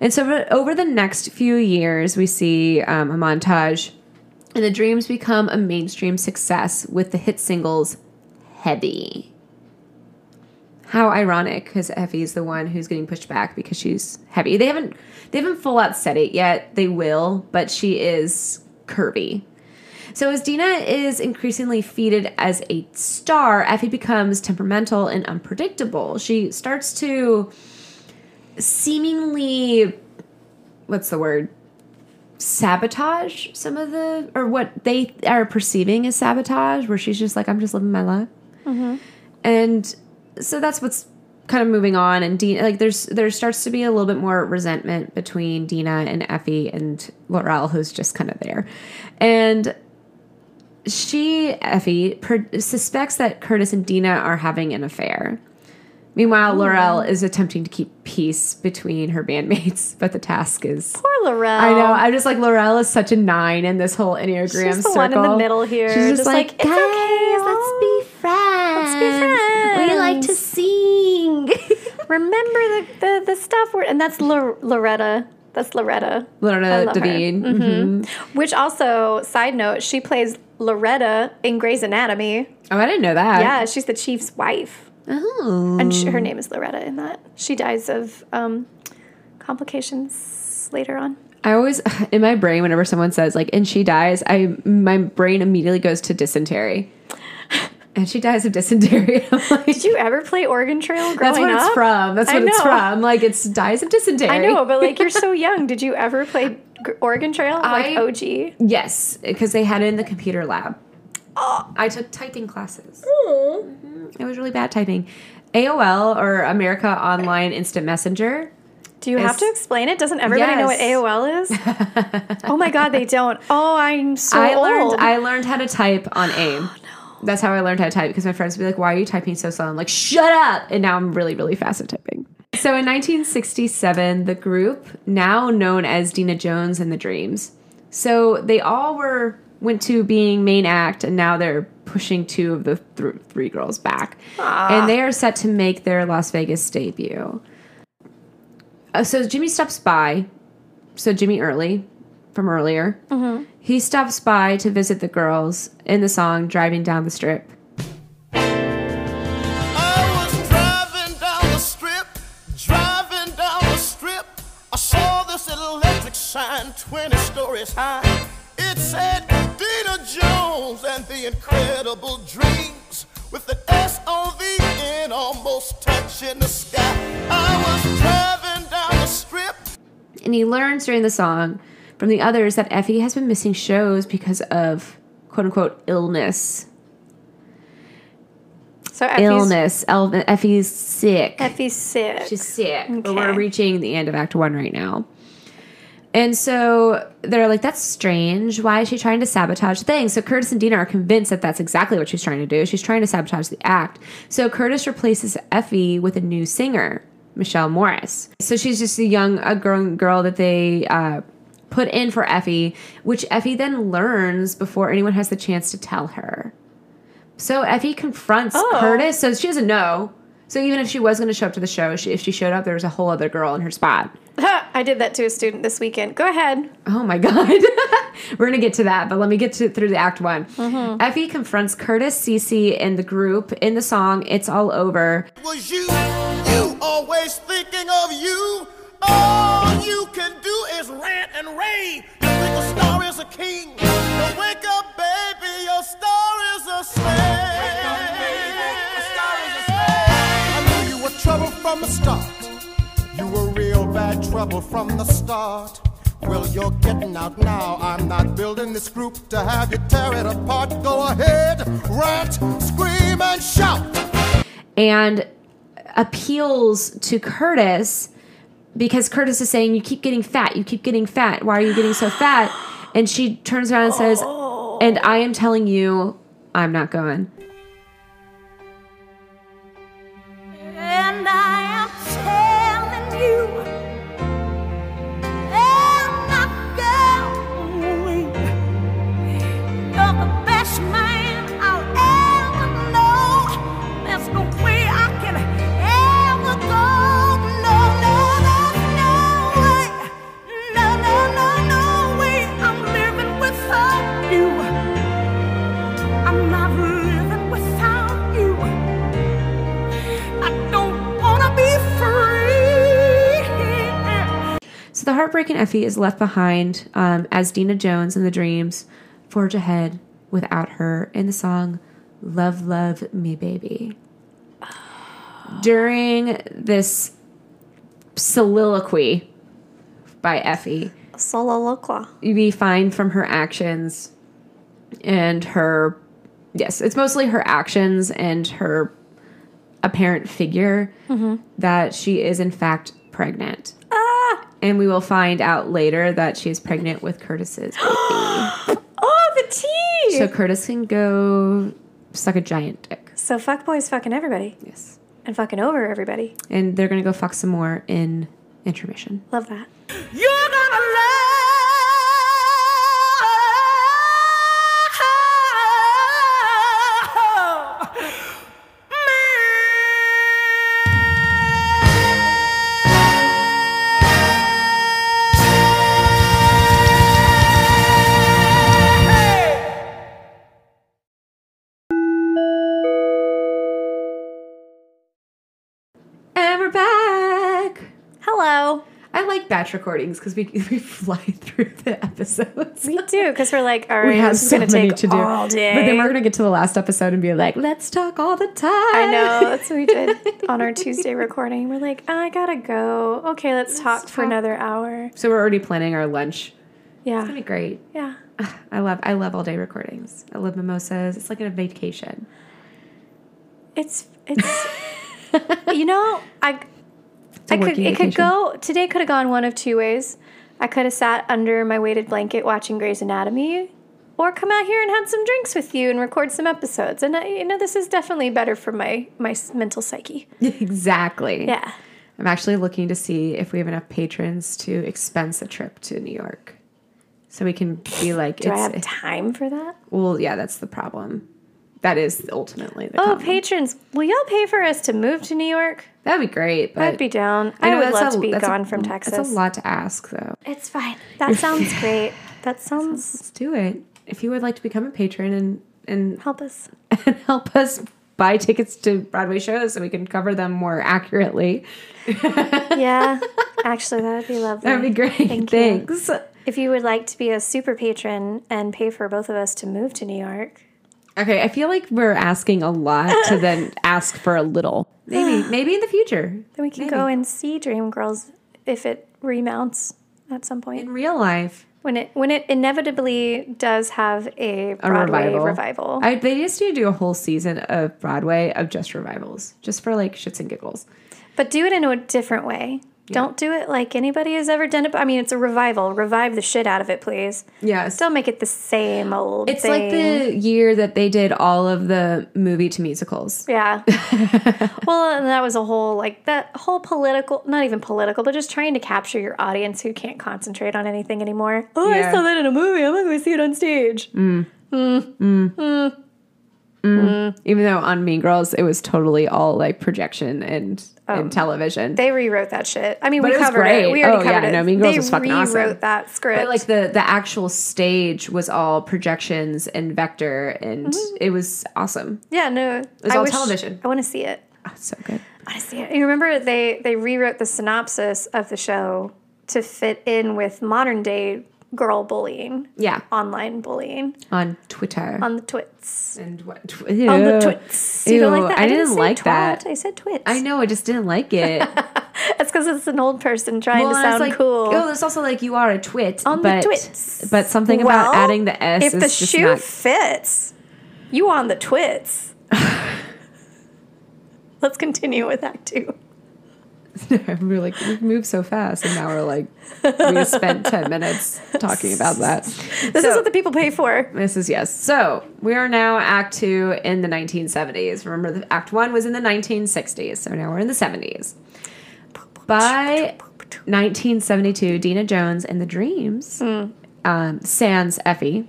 And so over- over the next few years, we see um, a montage, and the Dreams become a mainstream success with the hit singles "Heavy." How ironic, because Effie's the one who's getting pushed back because she's heavy. They haven't they haven't full out said it yet. They will, but she is curvy. So as Dina is increasingly feeded as a star, Effie becomes temperamental and unpredictable. She starts to seemingly what's the word? Sabotage some of the or what they are perceiving as sabotage, where she's just like, I'm just living my life. Mm-hmm. And so that's what's kind of moving on and Dina like there's there starts to be a little bit more resentment between Dina and Effie and Laurel who's just kind of there. And she Effie per- suspects that Curtis and Dina are having an affair. Meanwhile, Laurel is attempting to keep peace between her bandmates, [LAUGHS] but the task is Poor Laurel. I know. I'm just like Laurel is such a nine in this whole Enneagram She's the circle. one in the middle here. She's just, Just like, like, "It's guys, okay, let's be friends. Let's be friends. We like to sing. [LAUGHS] [LAUGHS] Remember the, the, the stuff where, and that's Lor- Loretta. That's Loretta. Loretta. Devine. Mhm. mhm. Which also, side note, she plays Loretta in Grey's Anatomy. Oh, I didn't know that. Yeah, she's the chief's wife. Oh. And sh her name is Loretta in that. She dies of um, complications later on. I always [LAUGHS] in my brain whenever someone says like and she dies, I my brain immediately goes to dysentery. [LAUGHS] And she dies of dysentery. [LAUGHS] Like, Did you ever play Oregon Trail growing that's what up? it's from. That's what it's from. Like it's dies of dysentery. I know, but like you're so young. Did you ever play Oregon Trail? Like I- OG? Yes, because they had it in the computer lab. Oh. I took typing classes. Mhm. It was really bad typing. AOL or America Online Instant Messenger. Do you have to explain it? Doesn't everybody know what AOL is? oh my god, they don't. Oh, I'm so I old. learned I learned how to type on AIM. Oh, That's how I learned how to type because my friends would be like, "Why are you typing so slow?" I'm like, "Shut up!" And now I'm really, really fast at typing. So in 1967, the group, now known as Dina Jones and the Dreams, so they all were went to being main act, and now they're pushing two of the th- three girls back, and they are set to make their Las Vegas debut. Uh, so Jimmy stops by. So Jimmy Early from earlier. He stops by to visit the girls in the song Driving Down the Strip. I was driving down the strip, driving down the strip. I saw this electric sign 20 stories high. It said Dina Jones and the Incredible Dreams with the S on the end almost touching the sky. I was driving down the strip. And he learns during the song from the others that Effie has been missing shows because of quote unquote illness. so Effie's, illness. El- Effie's sick. Effie's sick. She's sick. But we're reaching the end of Act One right now. And so they're like, that's strange. Why is she trying to sabotage things? So Curtis and Dina are convinced that that's exactly what she's trying to do. She's trying to sabotage the act. So Curtis replaces Effie with a new singer, Michelle Morris. So she's just a young, a growing girl that they uh, put in for Effie, which Effie then learns before anyone has the chance to tell her. So Effie confronts Oh. Curtis. So she doesn't know. So even if she was going to show up to the show, she, if she showed up, there was a whole other girl in her spot. [LAUGHS] I did that to a student this weekend. Go ahead. Oh my [LAUGHS] god. We're gonna get to that, but let me get to through the act one. Mm-hmm. Effie confronts Curtis, Cece, and the group in the song "It's All Over." Was you, you always thinking of you. All you can do is rant and rave. You think a star is a king, but wake up, baby, your star is a slave. Trouble from the start. You were real bad trouble from the start. Well, you're getting out now. I'm not building this group to have you tear it apart. Go ahead, rant, scream, and shout. and appeals to Curtis because Curtis is saying, You keep getting fat, you keep getting fat. Why are you getting so fat? And she turns around and says, oh. And I am telling you, I'm not going. Heartbreaking Effie is left behind um, as Dina Jones and the Dreams forge ahead without her in the song Love, Love Me Baby. During this soliloquy by Effie, Sololoquia. we find from her actions and her yes it's mostly her actions and her apparent figure that she is in fact pregnant and we will find out later that she is pregnant with curtis's [GASPS] baby Oh, the tea. so curtis can go suck a giant dick So fuck boys fucking everybody yes and fucking over everybody. and they're gonna go fuck some more in intermission Love that. You're gonna love batch recordings because we [LAUGHS] we fly [LAUGHS] through the episodes. We do because we're like, all right, we have so gonna many take to do. all day. But then we're gonna get to the last episode and be like, let's talk all the time. I know that's what we did [LAUGHS] on our Tuesday recording. We're like, ah, I gotta go. Okay, let's, talk for another hour. So we're already planning our lunch. Yeah, it's gonna be great. yeah. [SIGHS] I love I love all day recordings. I love mimosas. It's like a vacation. It's it's you know I I could it could go today could have gone one of two ways. I could have sat under my weighted blanket watching Grey's Anatomy, or come out here and had some drinks with you and record some episodes. And uh, you know this is definitely better for my my mental psyche. [LAUGHS] exactly. Yeah. I'm actually looking to see if we have enough patrons to expense a trip to New York. So we can be [SIGHS] like, Do I it's, have time for that? well, yeah, that's the problem. That is ultimately the Oh, patrons, will y'all pay for us to move to New York? That'd be great, but I'd be down. I, know would love a- to be that's a- gone from Texas. That's a lot to ask, though. It's fine. That [LAUGHS] sounds great. That sounds Let's do it. If you would like to become a patron and and help us. [LAUGHS] and help us buy tickets to Broadway shows so we can cover them more accurately, [LAUGHS] Yeah, actually, that would be lovely. that'd be great. Thank you. Thanks. If you would like to be a super patron and pay for both of us to move to New York, Okay, I feel like we're asking a lot to then [LAUGHS] ask for a little. Maybe, [SIGHS] maybe in the future. then we can Maybe. go and see Dreamgirls if it remounts at some point. in real life. When it when it inevitably does have a A Broadway revival. revival. I, they just need to do a whole season of Broadway of just revivals, just for like shits and giggles. But do it in a different way. Don't do it like anybody has ever done it. I mean, it's a revival. Revive the shit out of it, please. Yes. Don't make it the same old It's thing. like the year that they did all of the movie to musicals. Yeah. [LAUGHS] well, and that was a whole like that whole political, not even political, but just trying to capture your audience who can't concentrate on anything anymore. Oh, Yeah. I saw that in a movie. I'm not going to see it on stage. Mm. Mm. Mm. Mm. Mm. Even though on Mean Girls, it was totally all like projection and, and oh. television. They rewrote that shit. I mean, But we it was covered great. it. We already Oh, yeah, covered it. no, Mean Girls they was fucking rewrote awesome. that script. But like the the actual stage was all projections and vector, and mm-hmm. it was awesome. yeah, no, it was all television. I want to see it. Oh, it's so good. I want to see it. You remember they they rewrote the synopsis of the show to fit in with modern day girl bullying, Yeah, online bullying on Twitter. on the twits. and what? Tw- On the twits. You don't like that? I, didn't didn't say like twat, that. I said twits. I know. I just didn't like it. [LAUGHS] That's because it's an old person trying Well, to sound like, cool. Oh, there's also like you are a twit. on but, the twits. But something Well, about adding the S If the shoe not. fits, you on the twits. [LAUGHS] Let's continue with Act Two. [LAUGHS] we were like we moved so fast, and now we're like we spent [LAUGHS] ten minutes talking about that. This is what the people pay for. This is yes. So we are now Act Two in the 1970s. Remember, the Act One was in the 1960s, so now we're in the 70s. By 1972, Dina Jones and the Dreams, um, sans Effie,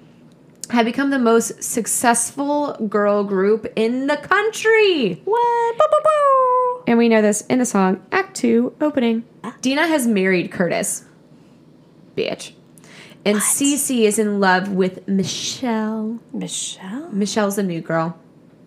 had become the most successful girl group in the country. What? Bow, bow, bow. And we know this in the song Act Two opening. Dina has married Curtis. Bitch. And Cece is in love with Michelle. Michelle. Michelle's a new girl.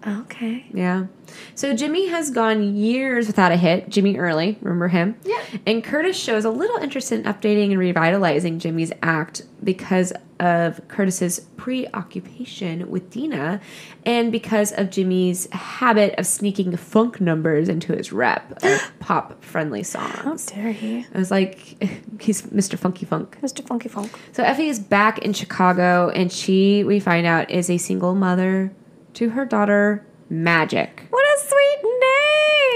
Okay. Yeah. So Jimmy has gone years without a hit. Jimmy Early, remember him? Yeah. And Curtis shows a little interest in updating and revitalizing Jimmy's act because of Curtis's preoccupation with Dina and because of Jimmy's habit of sneaking funk numbers into his rep of [GASPS] pop friendly songs. How dare he, I was like, [LAUGHS] he's Mr. Funky Funk. Mr. Funky Funk? So Effie is back in Chicago, and she, we find out, is a single mother to her daughter, Magic. What a sweet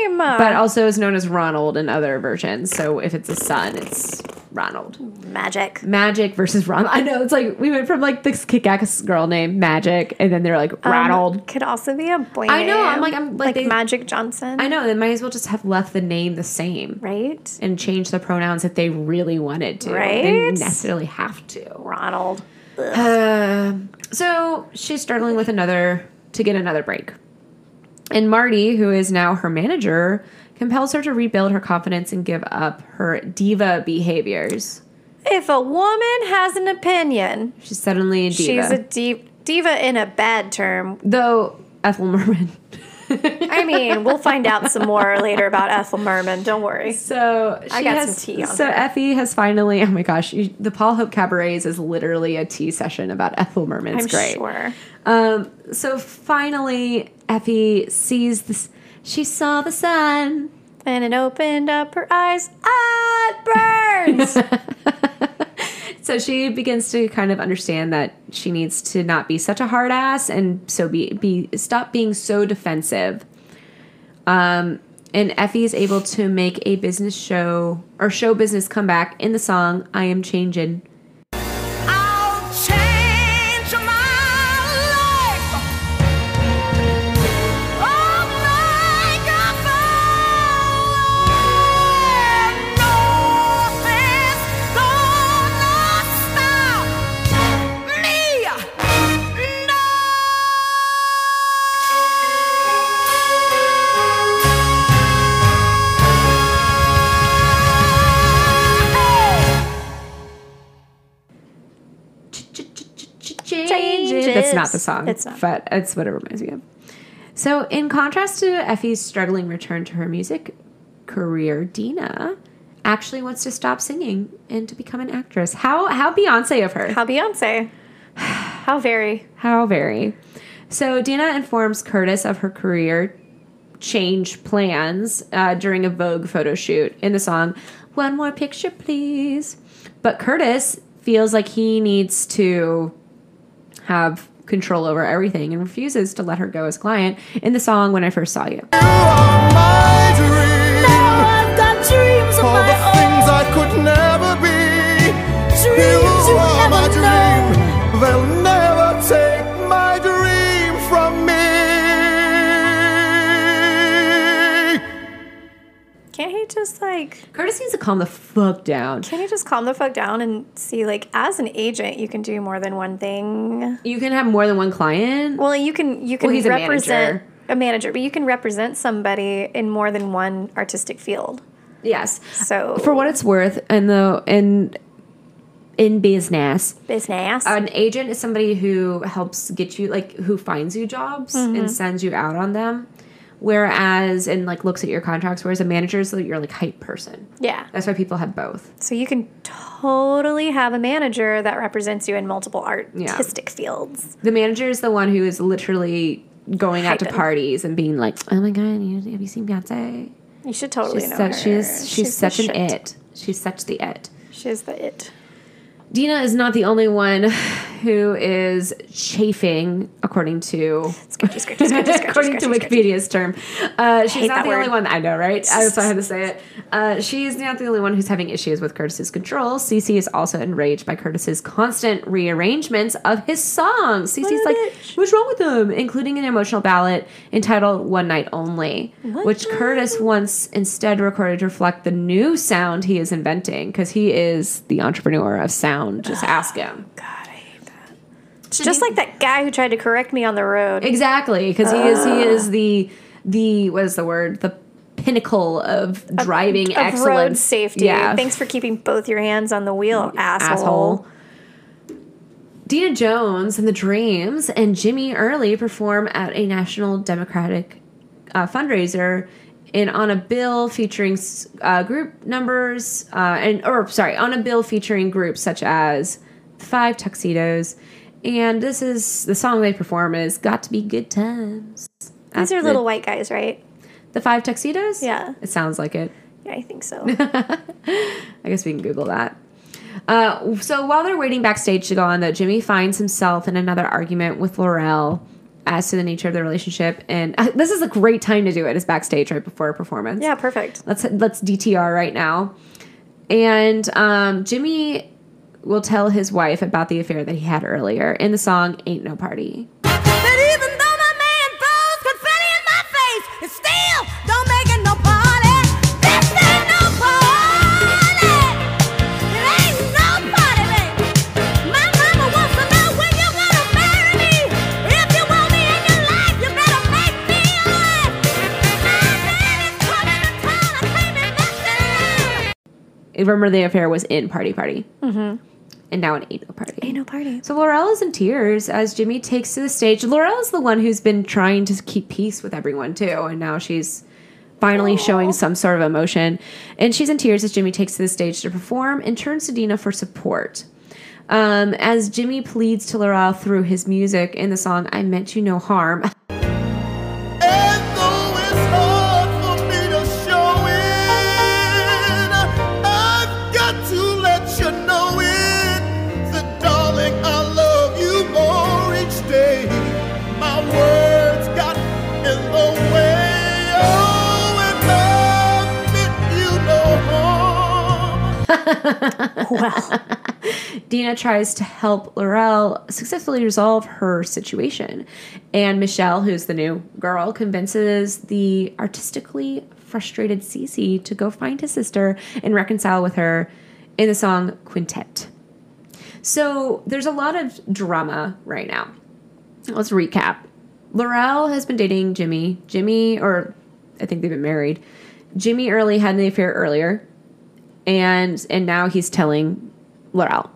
name! But also is known as Ronald in other versions. So if it's a son, it's Ronald. magic. Magic versus Ronald. I know, it's like we went from like this kick ass girl name Magic, and then they're like Um, Ronald. could also be a boy. I know, I'm like- I'm like like they- Magic Johnson. I know, they might as well just have left the name the same. right? And change the pronouns if they really wanted to. Right. They didn't necessarily have to. Ronald. Um, so she's struggling with another to get another break. And Marty, who is now her manager, compels her to rebuild her confidence and give up her diva behaviors. If a woman has an opinion, She's suddenly a diva. she's a deep diva in a bad term. Though Ethel Merman [LAUGHS] I mean, we'll find out some more later about Ethel Merman. Don't worry. So I she got has- some tea on So her. Effie has finally. Oh my gosh, you, the Paul Hope Cabarets is literally a tea session about Ethel Merman. It's I'm great. sure. Um, so finally, Effie sees this. She saw the sun. And it opened up her eyes. Ah, it burns. [LAUGHS] So she begins to kind of understand that she needs to not be such a hard ass and so be be stop being so defensive. Um, and Effie is able to make a business show or show business comeback in the song "I Am Changing." Not the song. It's not. But it's what it reminds me of. So, in contrast to Effie's struggling return to her music career, Dina actually wants to stop singing and to become an actress. How how Beyonce of her? How Beyonce? How very. How very. So Dina informs Curtis of her career change plans uh, during a Vogue photo shoot in the song "One More Picture, Please." But Curtis feels like he needs to have control over everything and refuses to let her go as client in the song "When I First Saw You." my just like Curtis needs to calm the fuck down. can you just calm the fuck down and see like as an agent you can do more than one thing? You can have more than one client. Well, you can you can Well, he's a represent manager. a manager, but you can represent somebody in more than one artistic field. Yes. So For what it's worth, and the in in business, business. An agent is somebody who helps get you like who finds you jobs Mhm. and sends you out on them. Whereas and like looks at your contracts, whereas a manager is like your like hype person. yeah. That's why people have both. So you can totally have a manager that represents you in multiple artistic fields. The manager is the one who is literally going out to parties and being like, "Oh my god, you, have you seen Beyonce? You should totally she's know such, her. She's she's, She's such an shit. it. She's such the it." She's the it. Dina is not the only one who is chafing, according to Scratchy, scratchy, scratchy, [LAUGHS] scratchy, according to Wikipedia's term. Uh, she's not the only one. I know, right? [LAUGHS] I, I had to say it. Uh, she's not the only one who's having issues with Curtis's control. Cece is also enraged by Curtis's constant rearrangements of his songs. Cece's like, "What's wrong with them?" Including an emotional ballad entitled "One Night Only," which Curtis once instead recorded to reflect the new sound he is inventing because he is the entrepreneur of sound. Just ask him. God, I hate that. It's just like that guy who tried to correct me on the road. Exactly, because he is he is the the what is the word the pinnacle of driving of excellence. road safety. Yeah, Thanks for keeping both your hands on the wheel, asshole. asshole. Dina Jones and the Dreams and Jimmy Early perform at a National Democratic uh, fundraiser in on a bill featuring uh, group numbers uh, and or sorry on a bill featuring groups such as Five Tuxedos. And this is the song they perform is "Got to Be Good Times." These are the- little white guys, right? The Five Tuxedos? Yeah. It sounds like it. Yeah, I think so. [LAUGHS] I guess we can Google that. Uh, so while they're waiting backstage to go on, though, Jimmy finds himself in another argument with Laurel as to the nature of the relationship, and uh, [LAUGHS] this is a great time to do it. Is backstage right before a performance. yeah, perfect. Let's let's DTR right now, and um, Jimmy will tell his wife about the affair that he had earlier in the song "Ain't No Party." Remember, the affair was in Party Party. Mm-hmm. and now an Ain't No Party. Ain't no party. So Laurel is in tears as Jimmy takes to the stage. Laurel is the one who's been trying to keep peace with everyone too, and now she's finally showing some sort of emotion. And she's in tears as Jimmy takes to the stage to perform and turns to Dina for support. Um, as Jimmy pleads to Laurel through his music in the song "I Meant You No Harm." [LAUGHS] [LAUGHS] Well, Dina tries to help Laurel successfully resolve her situation. And Michelle, who's the new girl, convinces the artistically frustrated Cece to go find his sister and reconcile with her in the song Quintet. So there's a lot of drama right now. Let's recap. Laurel has been dating Jimmy. Jimmy, or I think they've been married. Jimmy early had an affair earlier, and and now he's telling Laurel.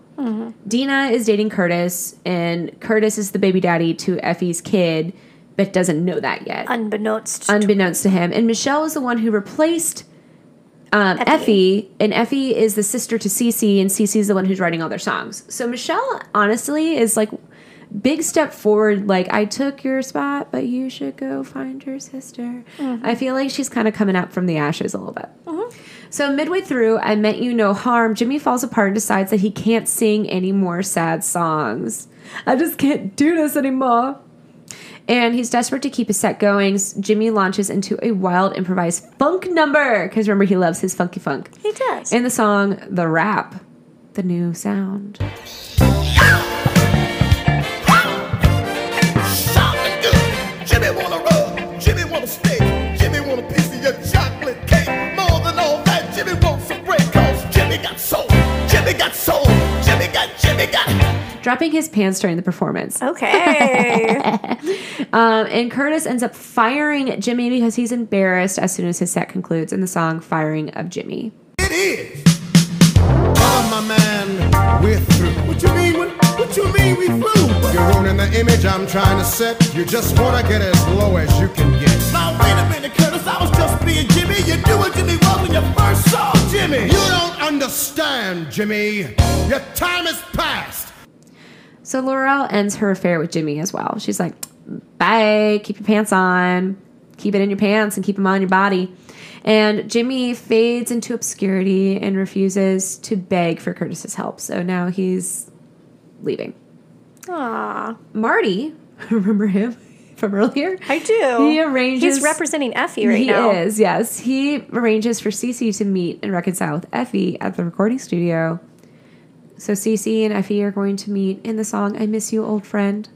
Dina is dating Curtis, and Curtis is the baby daddy to Effie's kid, but doesn't know that yet, unbeknownst. unbeknownst to him. And Michelle is the one who replaced um, Effie. Effie. and Effie is the sister to Cece, and Cece is the one who's writing all their songs. So Michelle, honestly, is like big step forward. Like I took your spot, but you should go find your sister. Mm-hmm. I feel like she's kind of coming up from the ashes a little bit. Mm-hmm. So midway through, I meant you no harm. Jimmy falls apart and decides that he can't sing any more sad songs. I just can't do this anymore. And he's desperate to keep his set going. Jimmy launches into a wild improvised funk number because remember he loves his funky funk. he does. In the song "The Rap," the new sound. [LAUGHS] got soul. Jimmy got, Jimmy got. Dropping his pants during the performance. okay. [LAUGHS] Um, and Curtis ends up firing Jimmy because he's embarrassed as soon as his set concludes in the song Firing of Jimmy. It is. Oh, my man, we're through. You're ruining the image I'm trying to set. You just wanna get as low as you can get. Now wait a minute, Curtis. I was just being Jimmy. You knew what Jimmy was when you first saw Jimmy. You don't understand, Jimmy. Your time is past. So Laurel ends her affair with Jimmy as well. She's like, bye, keep your pants on, keep it in your pants and keep them on your body. And Jimmy fades into obscurity and refuses to beg for Curtis's help. So now he's leaving. Aw, Marty, [LAUGHS] remember him from earlier? I do. He arranges. He's representing Effie right he now. He is, yes. He arranges for Cece to meet and reconcile with Effie at the recording studio. So Cece and Effie are going to meet in the song "I Miss You, Old Friend."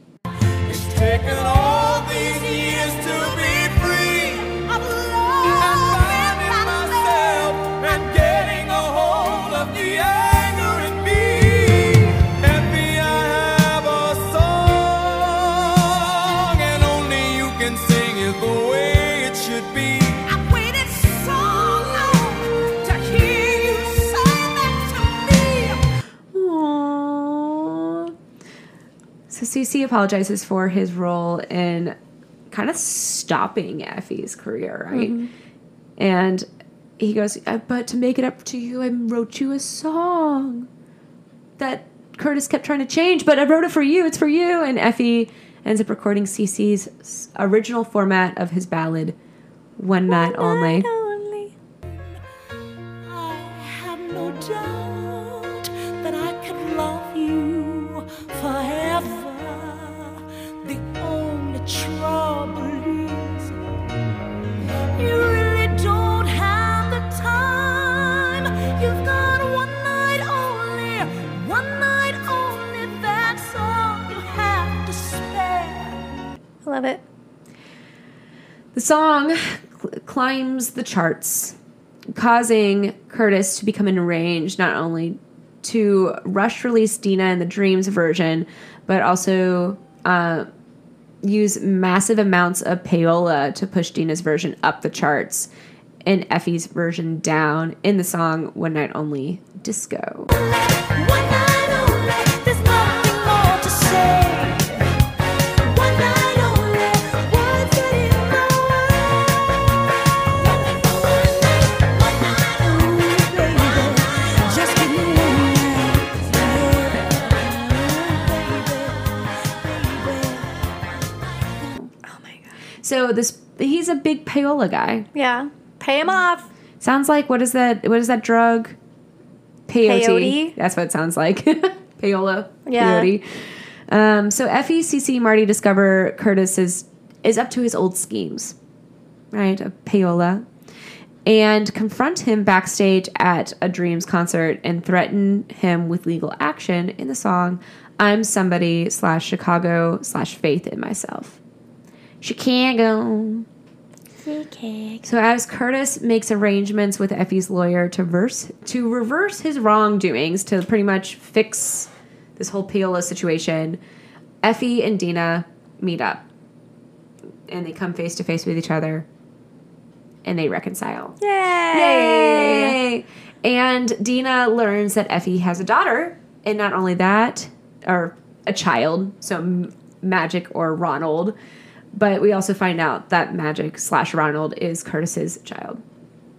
Cece apologizes for his role in kind of stopping Effie's career, right? And he goes, "Uh, "But to make it up to you, I wrote you a song that Curtis kept trying to change, but I wrote it for you. It's for you." And Effie ends up recording Cece's s- original format of his ballad, "One Night Only." Only. I have love it. The song cl- climbs the charts, causing Curtis to become enraged not only to rush release Dina in the Dreams version, but also uh, use massive amounts of payola to push Dina's version up the charts and Effie's version down in the song One Night Only Disco. One night only, So this he's a big payola guy. Yeah. Pay him off. Sounds like what is that? What is that drug? Peyote. Peyote? That's what it sounds like. [LAUGHS] Payola. Yeah. Peyote. Um, so Effie, CC, Marty discover Curtis is is up to his old schemes, right? Of payola, and confront him backstage at a Dreams concert and threaten him with legal action in the song "I'm Somebody" slash Chicago slash Faith in Myself. Chicago. So as Curtis makes arrangements with Effie's lawyer to verse to reverse his wrongdoings to pretty much fix this whole payola situation, Effie and Dina meet up. And they come face to face with each other. And they reconcile. Yay! Yay! And Dina learns that Effie has a daughter, and not only that, or a child, so M- Magic or Ronald, but we also find out that Magic slash Ronald is Curtis's child.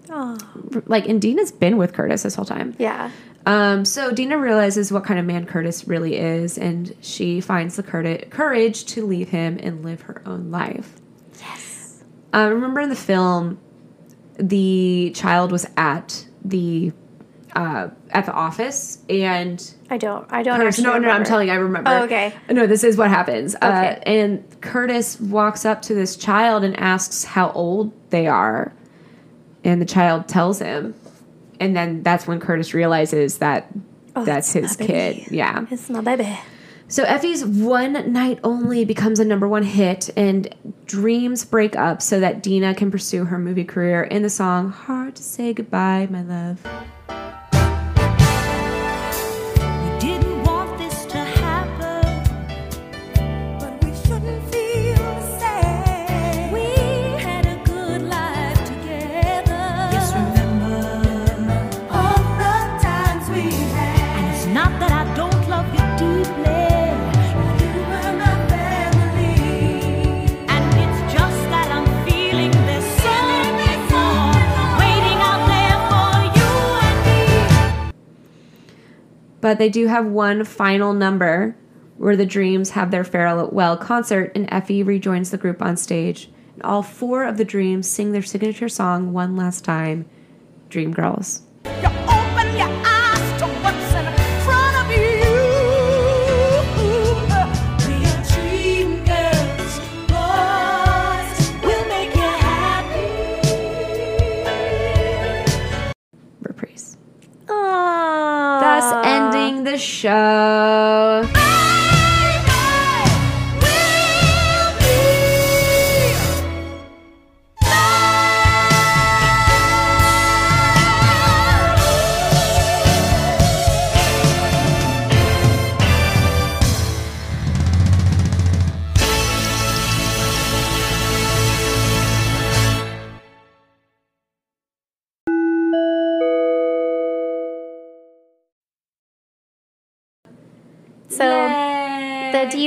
Oh. Like, and Dina's been with Curtis this whole time. Yeah. Um, so Dina realizes what kind of man Curtis really is, and she finds the courage courage to leave him and live her own life. Yes. Uh, remember in the film, the child was at the uh, at the office, and I don't. I don't. Curtis, no, no, I'm telling you, I remember. Oh, okay. No, this is what happens. Uh, Okay. and Curtis walks up to this child and asks how old they are. And the child tells him. And then that's when Curtis realizes that Oh, that's his kid. Yeah. It's my baby. So Effie's One Night Only becomes a number one hit, and dreams break up so that Dina can pursue her movie career in the song Hard to Say Goodbye, My Love. But they do have one final number where the Dreams have their farewell concert, and Effie rejoins the group on stage. And all four of the Dreams sing their signature song one last time Dream Girls. Oh!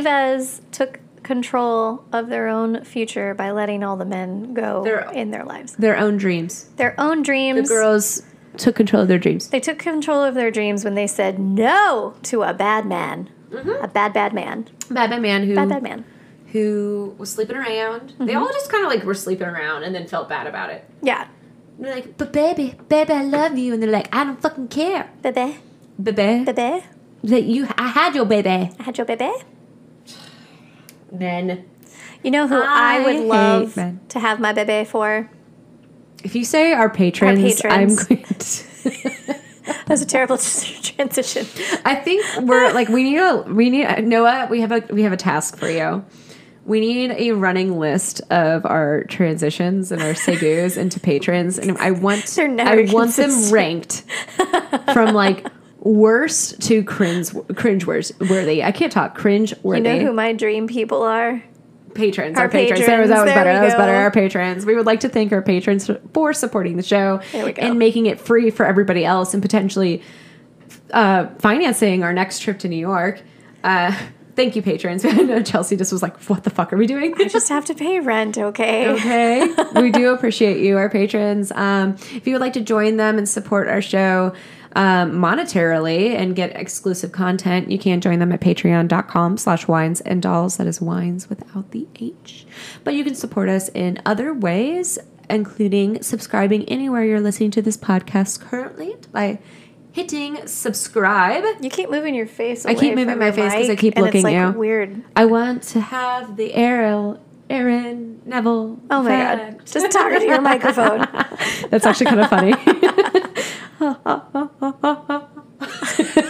Divas took control of their own future by letting all the men go Their- in their lives. Their own dreams. Their own dreams. The girls took control of their dreams. They took control of their dreams when they said no to a bad man. Mm-hmm. A bad, bad man. Bad Bad Man who Bad, bad man. who was sleeping around. They mm-hmm. all just kind of like were sleeping around and then felt bad about it. Yeah. They're like, but baby, baby, I love you, and they're like, I don't fucking care, Bebe. baby. Bebe. That you, I had your baby. I had your bebe. Men. You know who I, I would love men. to have my bebe for? If you say our patrons, I'm patrons. going to. [LAUGHS] That was a terrible [LAUGHS] transition. I think we're like we need a we need Noah. We have a we have a task for you. We need a running list of our transitions and our segus into patrons, and I want [LAUGHS] I want them ranked from like worst to cringe cringe worthy. I can't talk cringe worthy. You know who my dream people are? patrons, Our our, patrons. That was, that was patrons, better. That was better. Our patrons. We would like to thank our patrons for supporting the show There we go. and making it free for everybody else and potentially uh, financing our next trip to New York. Uh, thank you, patrons. [LAUGHS] I know Chelsea just was like, "What the fuck are we doing?" I just have to pay rent, okay? [LAUGHS] okay we do appreciate you our patrons um, if you would like to join them and support our show um, monetarily and get exclusive content you can join them at patreon.com slash wines and dolls that is wines without the h but you can support us in other ways including subscribing anywhere you're listening to this podcast currently by hitting subscribe You keep moving your face. I keep moving my face because I keep looking it's, like, you. Weird. I want to have the Aaron, Aaron Neville. Oh my god! Just talking to your microphone. [LAUGHS] That's actually kind of funny. [LAUGHS] [LAUGHS]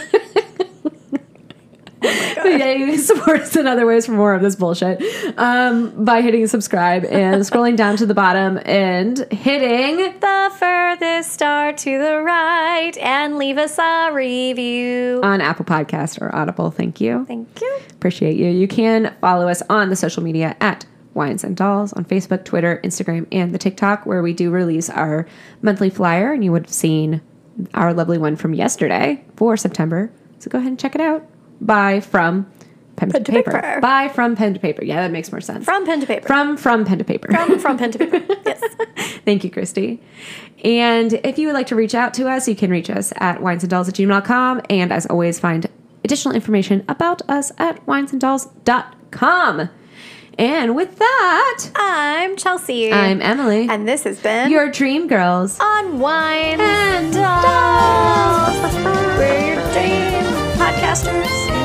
You can [LAUGHS] support us in other ways for more of this bullshit um, by hitting subscribe and scrolling down to the bottom and hitting the furthest star to the right, and leave us a review. on Apple Podcast or Audible. Thank you. Thank you. Appreciate you. You can follow us on the social media at Wines and Dolls on Facebook, Twitter, Instagram, and the TikTok, where we do release our monthly flyer. And you would have seen our lovely one from yesterday for September. So go ahead and check it out. By from pen, to, to paper. paper. By from pen to paper. Yeah, that makes more sense. From pen to paper. from from pen to paper. from from pen to paper. [LAUGHS] Yes. Thank you, Christy. And if you would like to reach out to us, you can reach us at winesanddolls at gmail.com. And as always, find additional information about us at winesanddolls.com. And with that, I'm Chelsea. I'm Emily. and this has been your dream girls. on wine And dolls. We're your dream podcasters.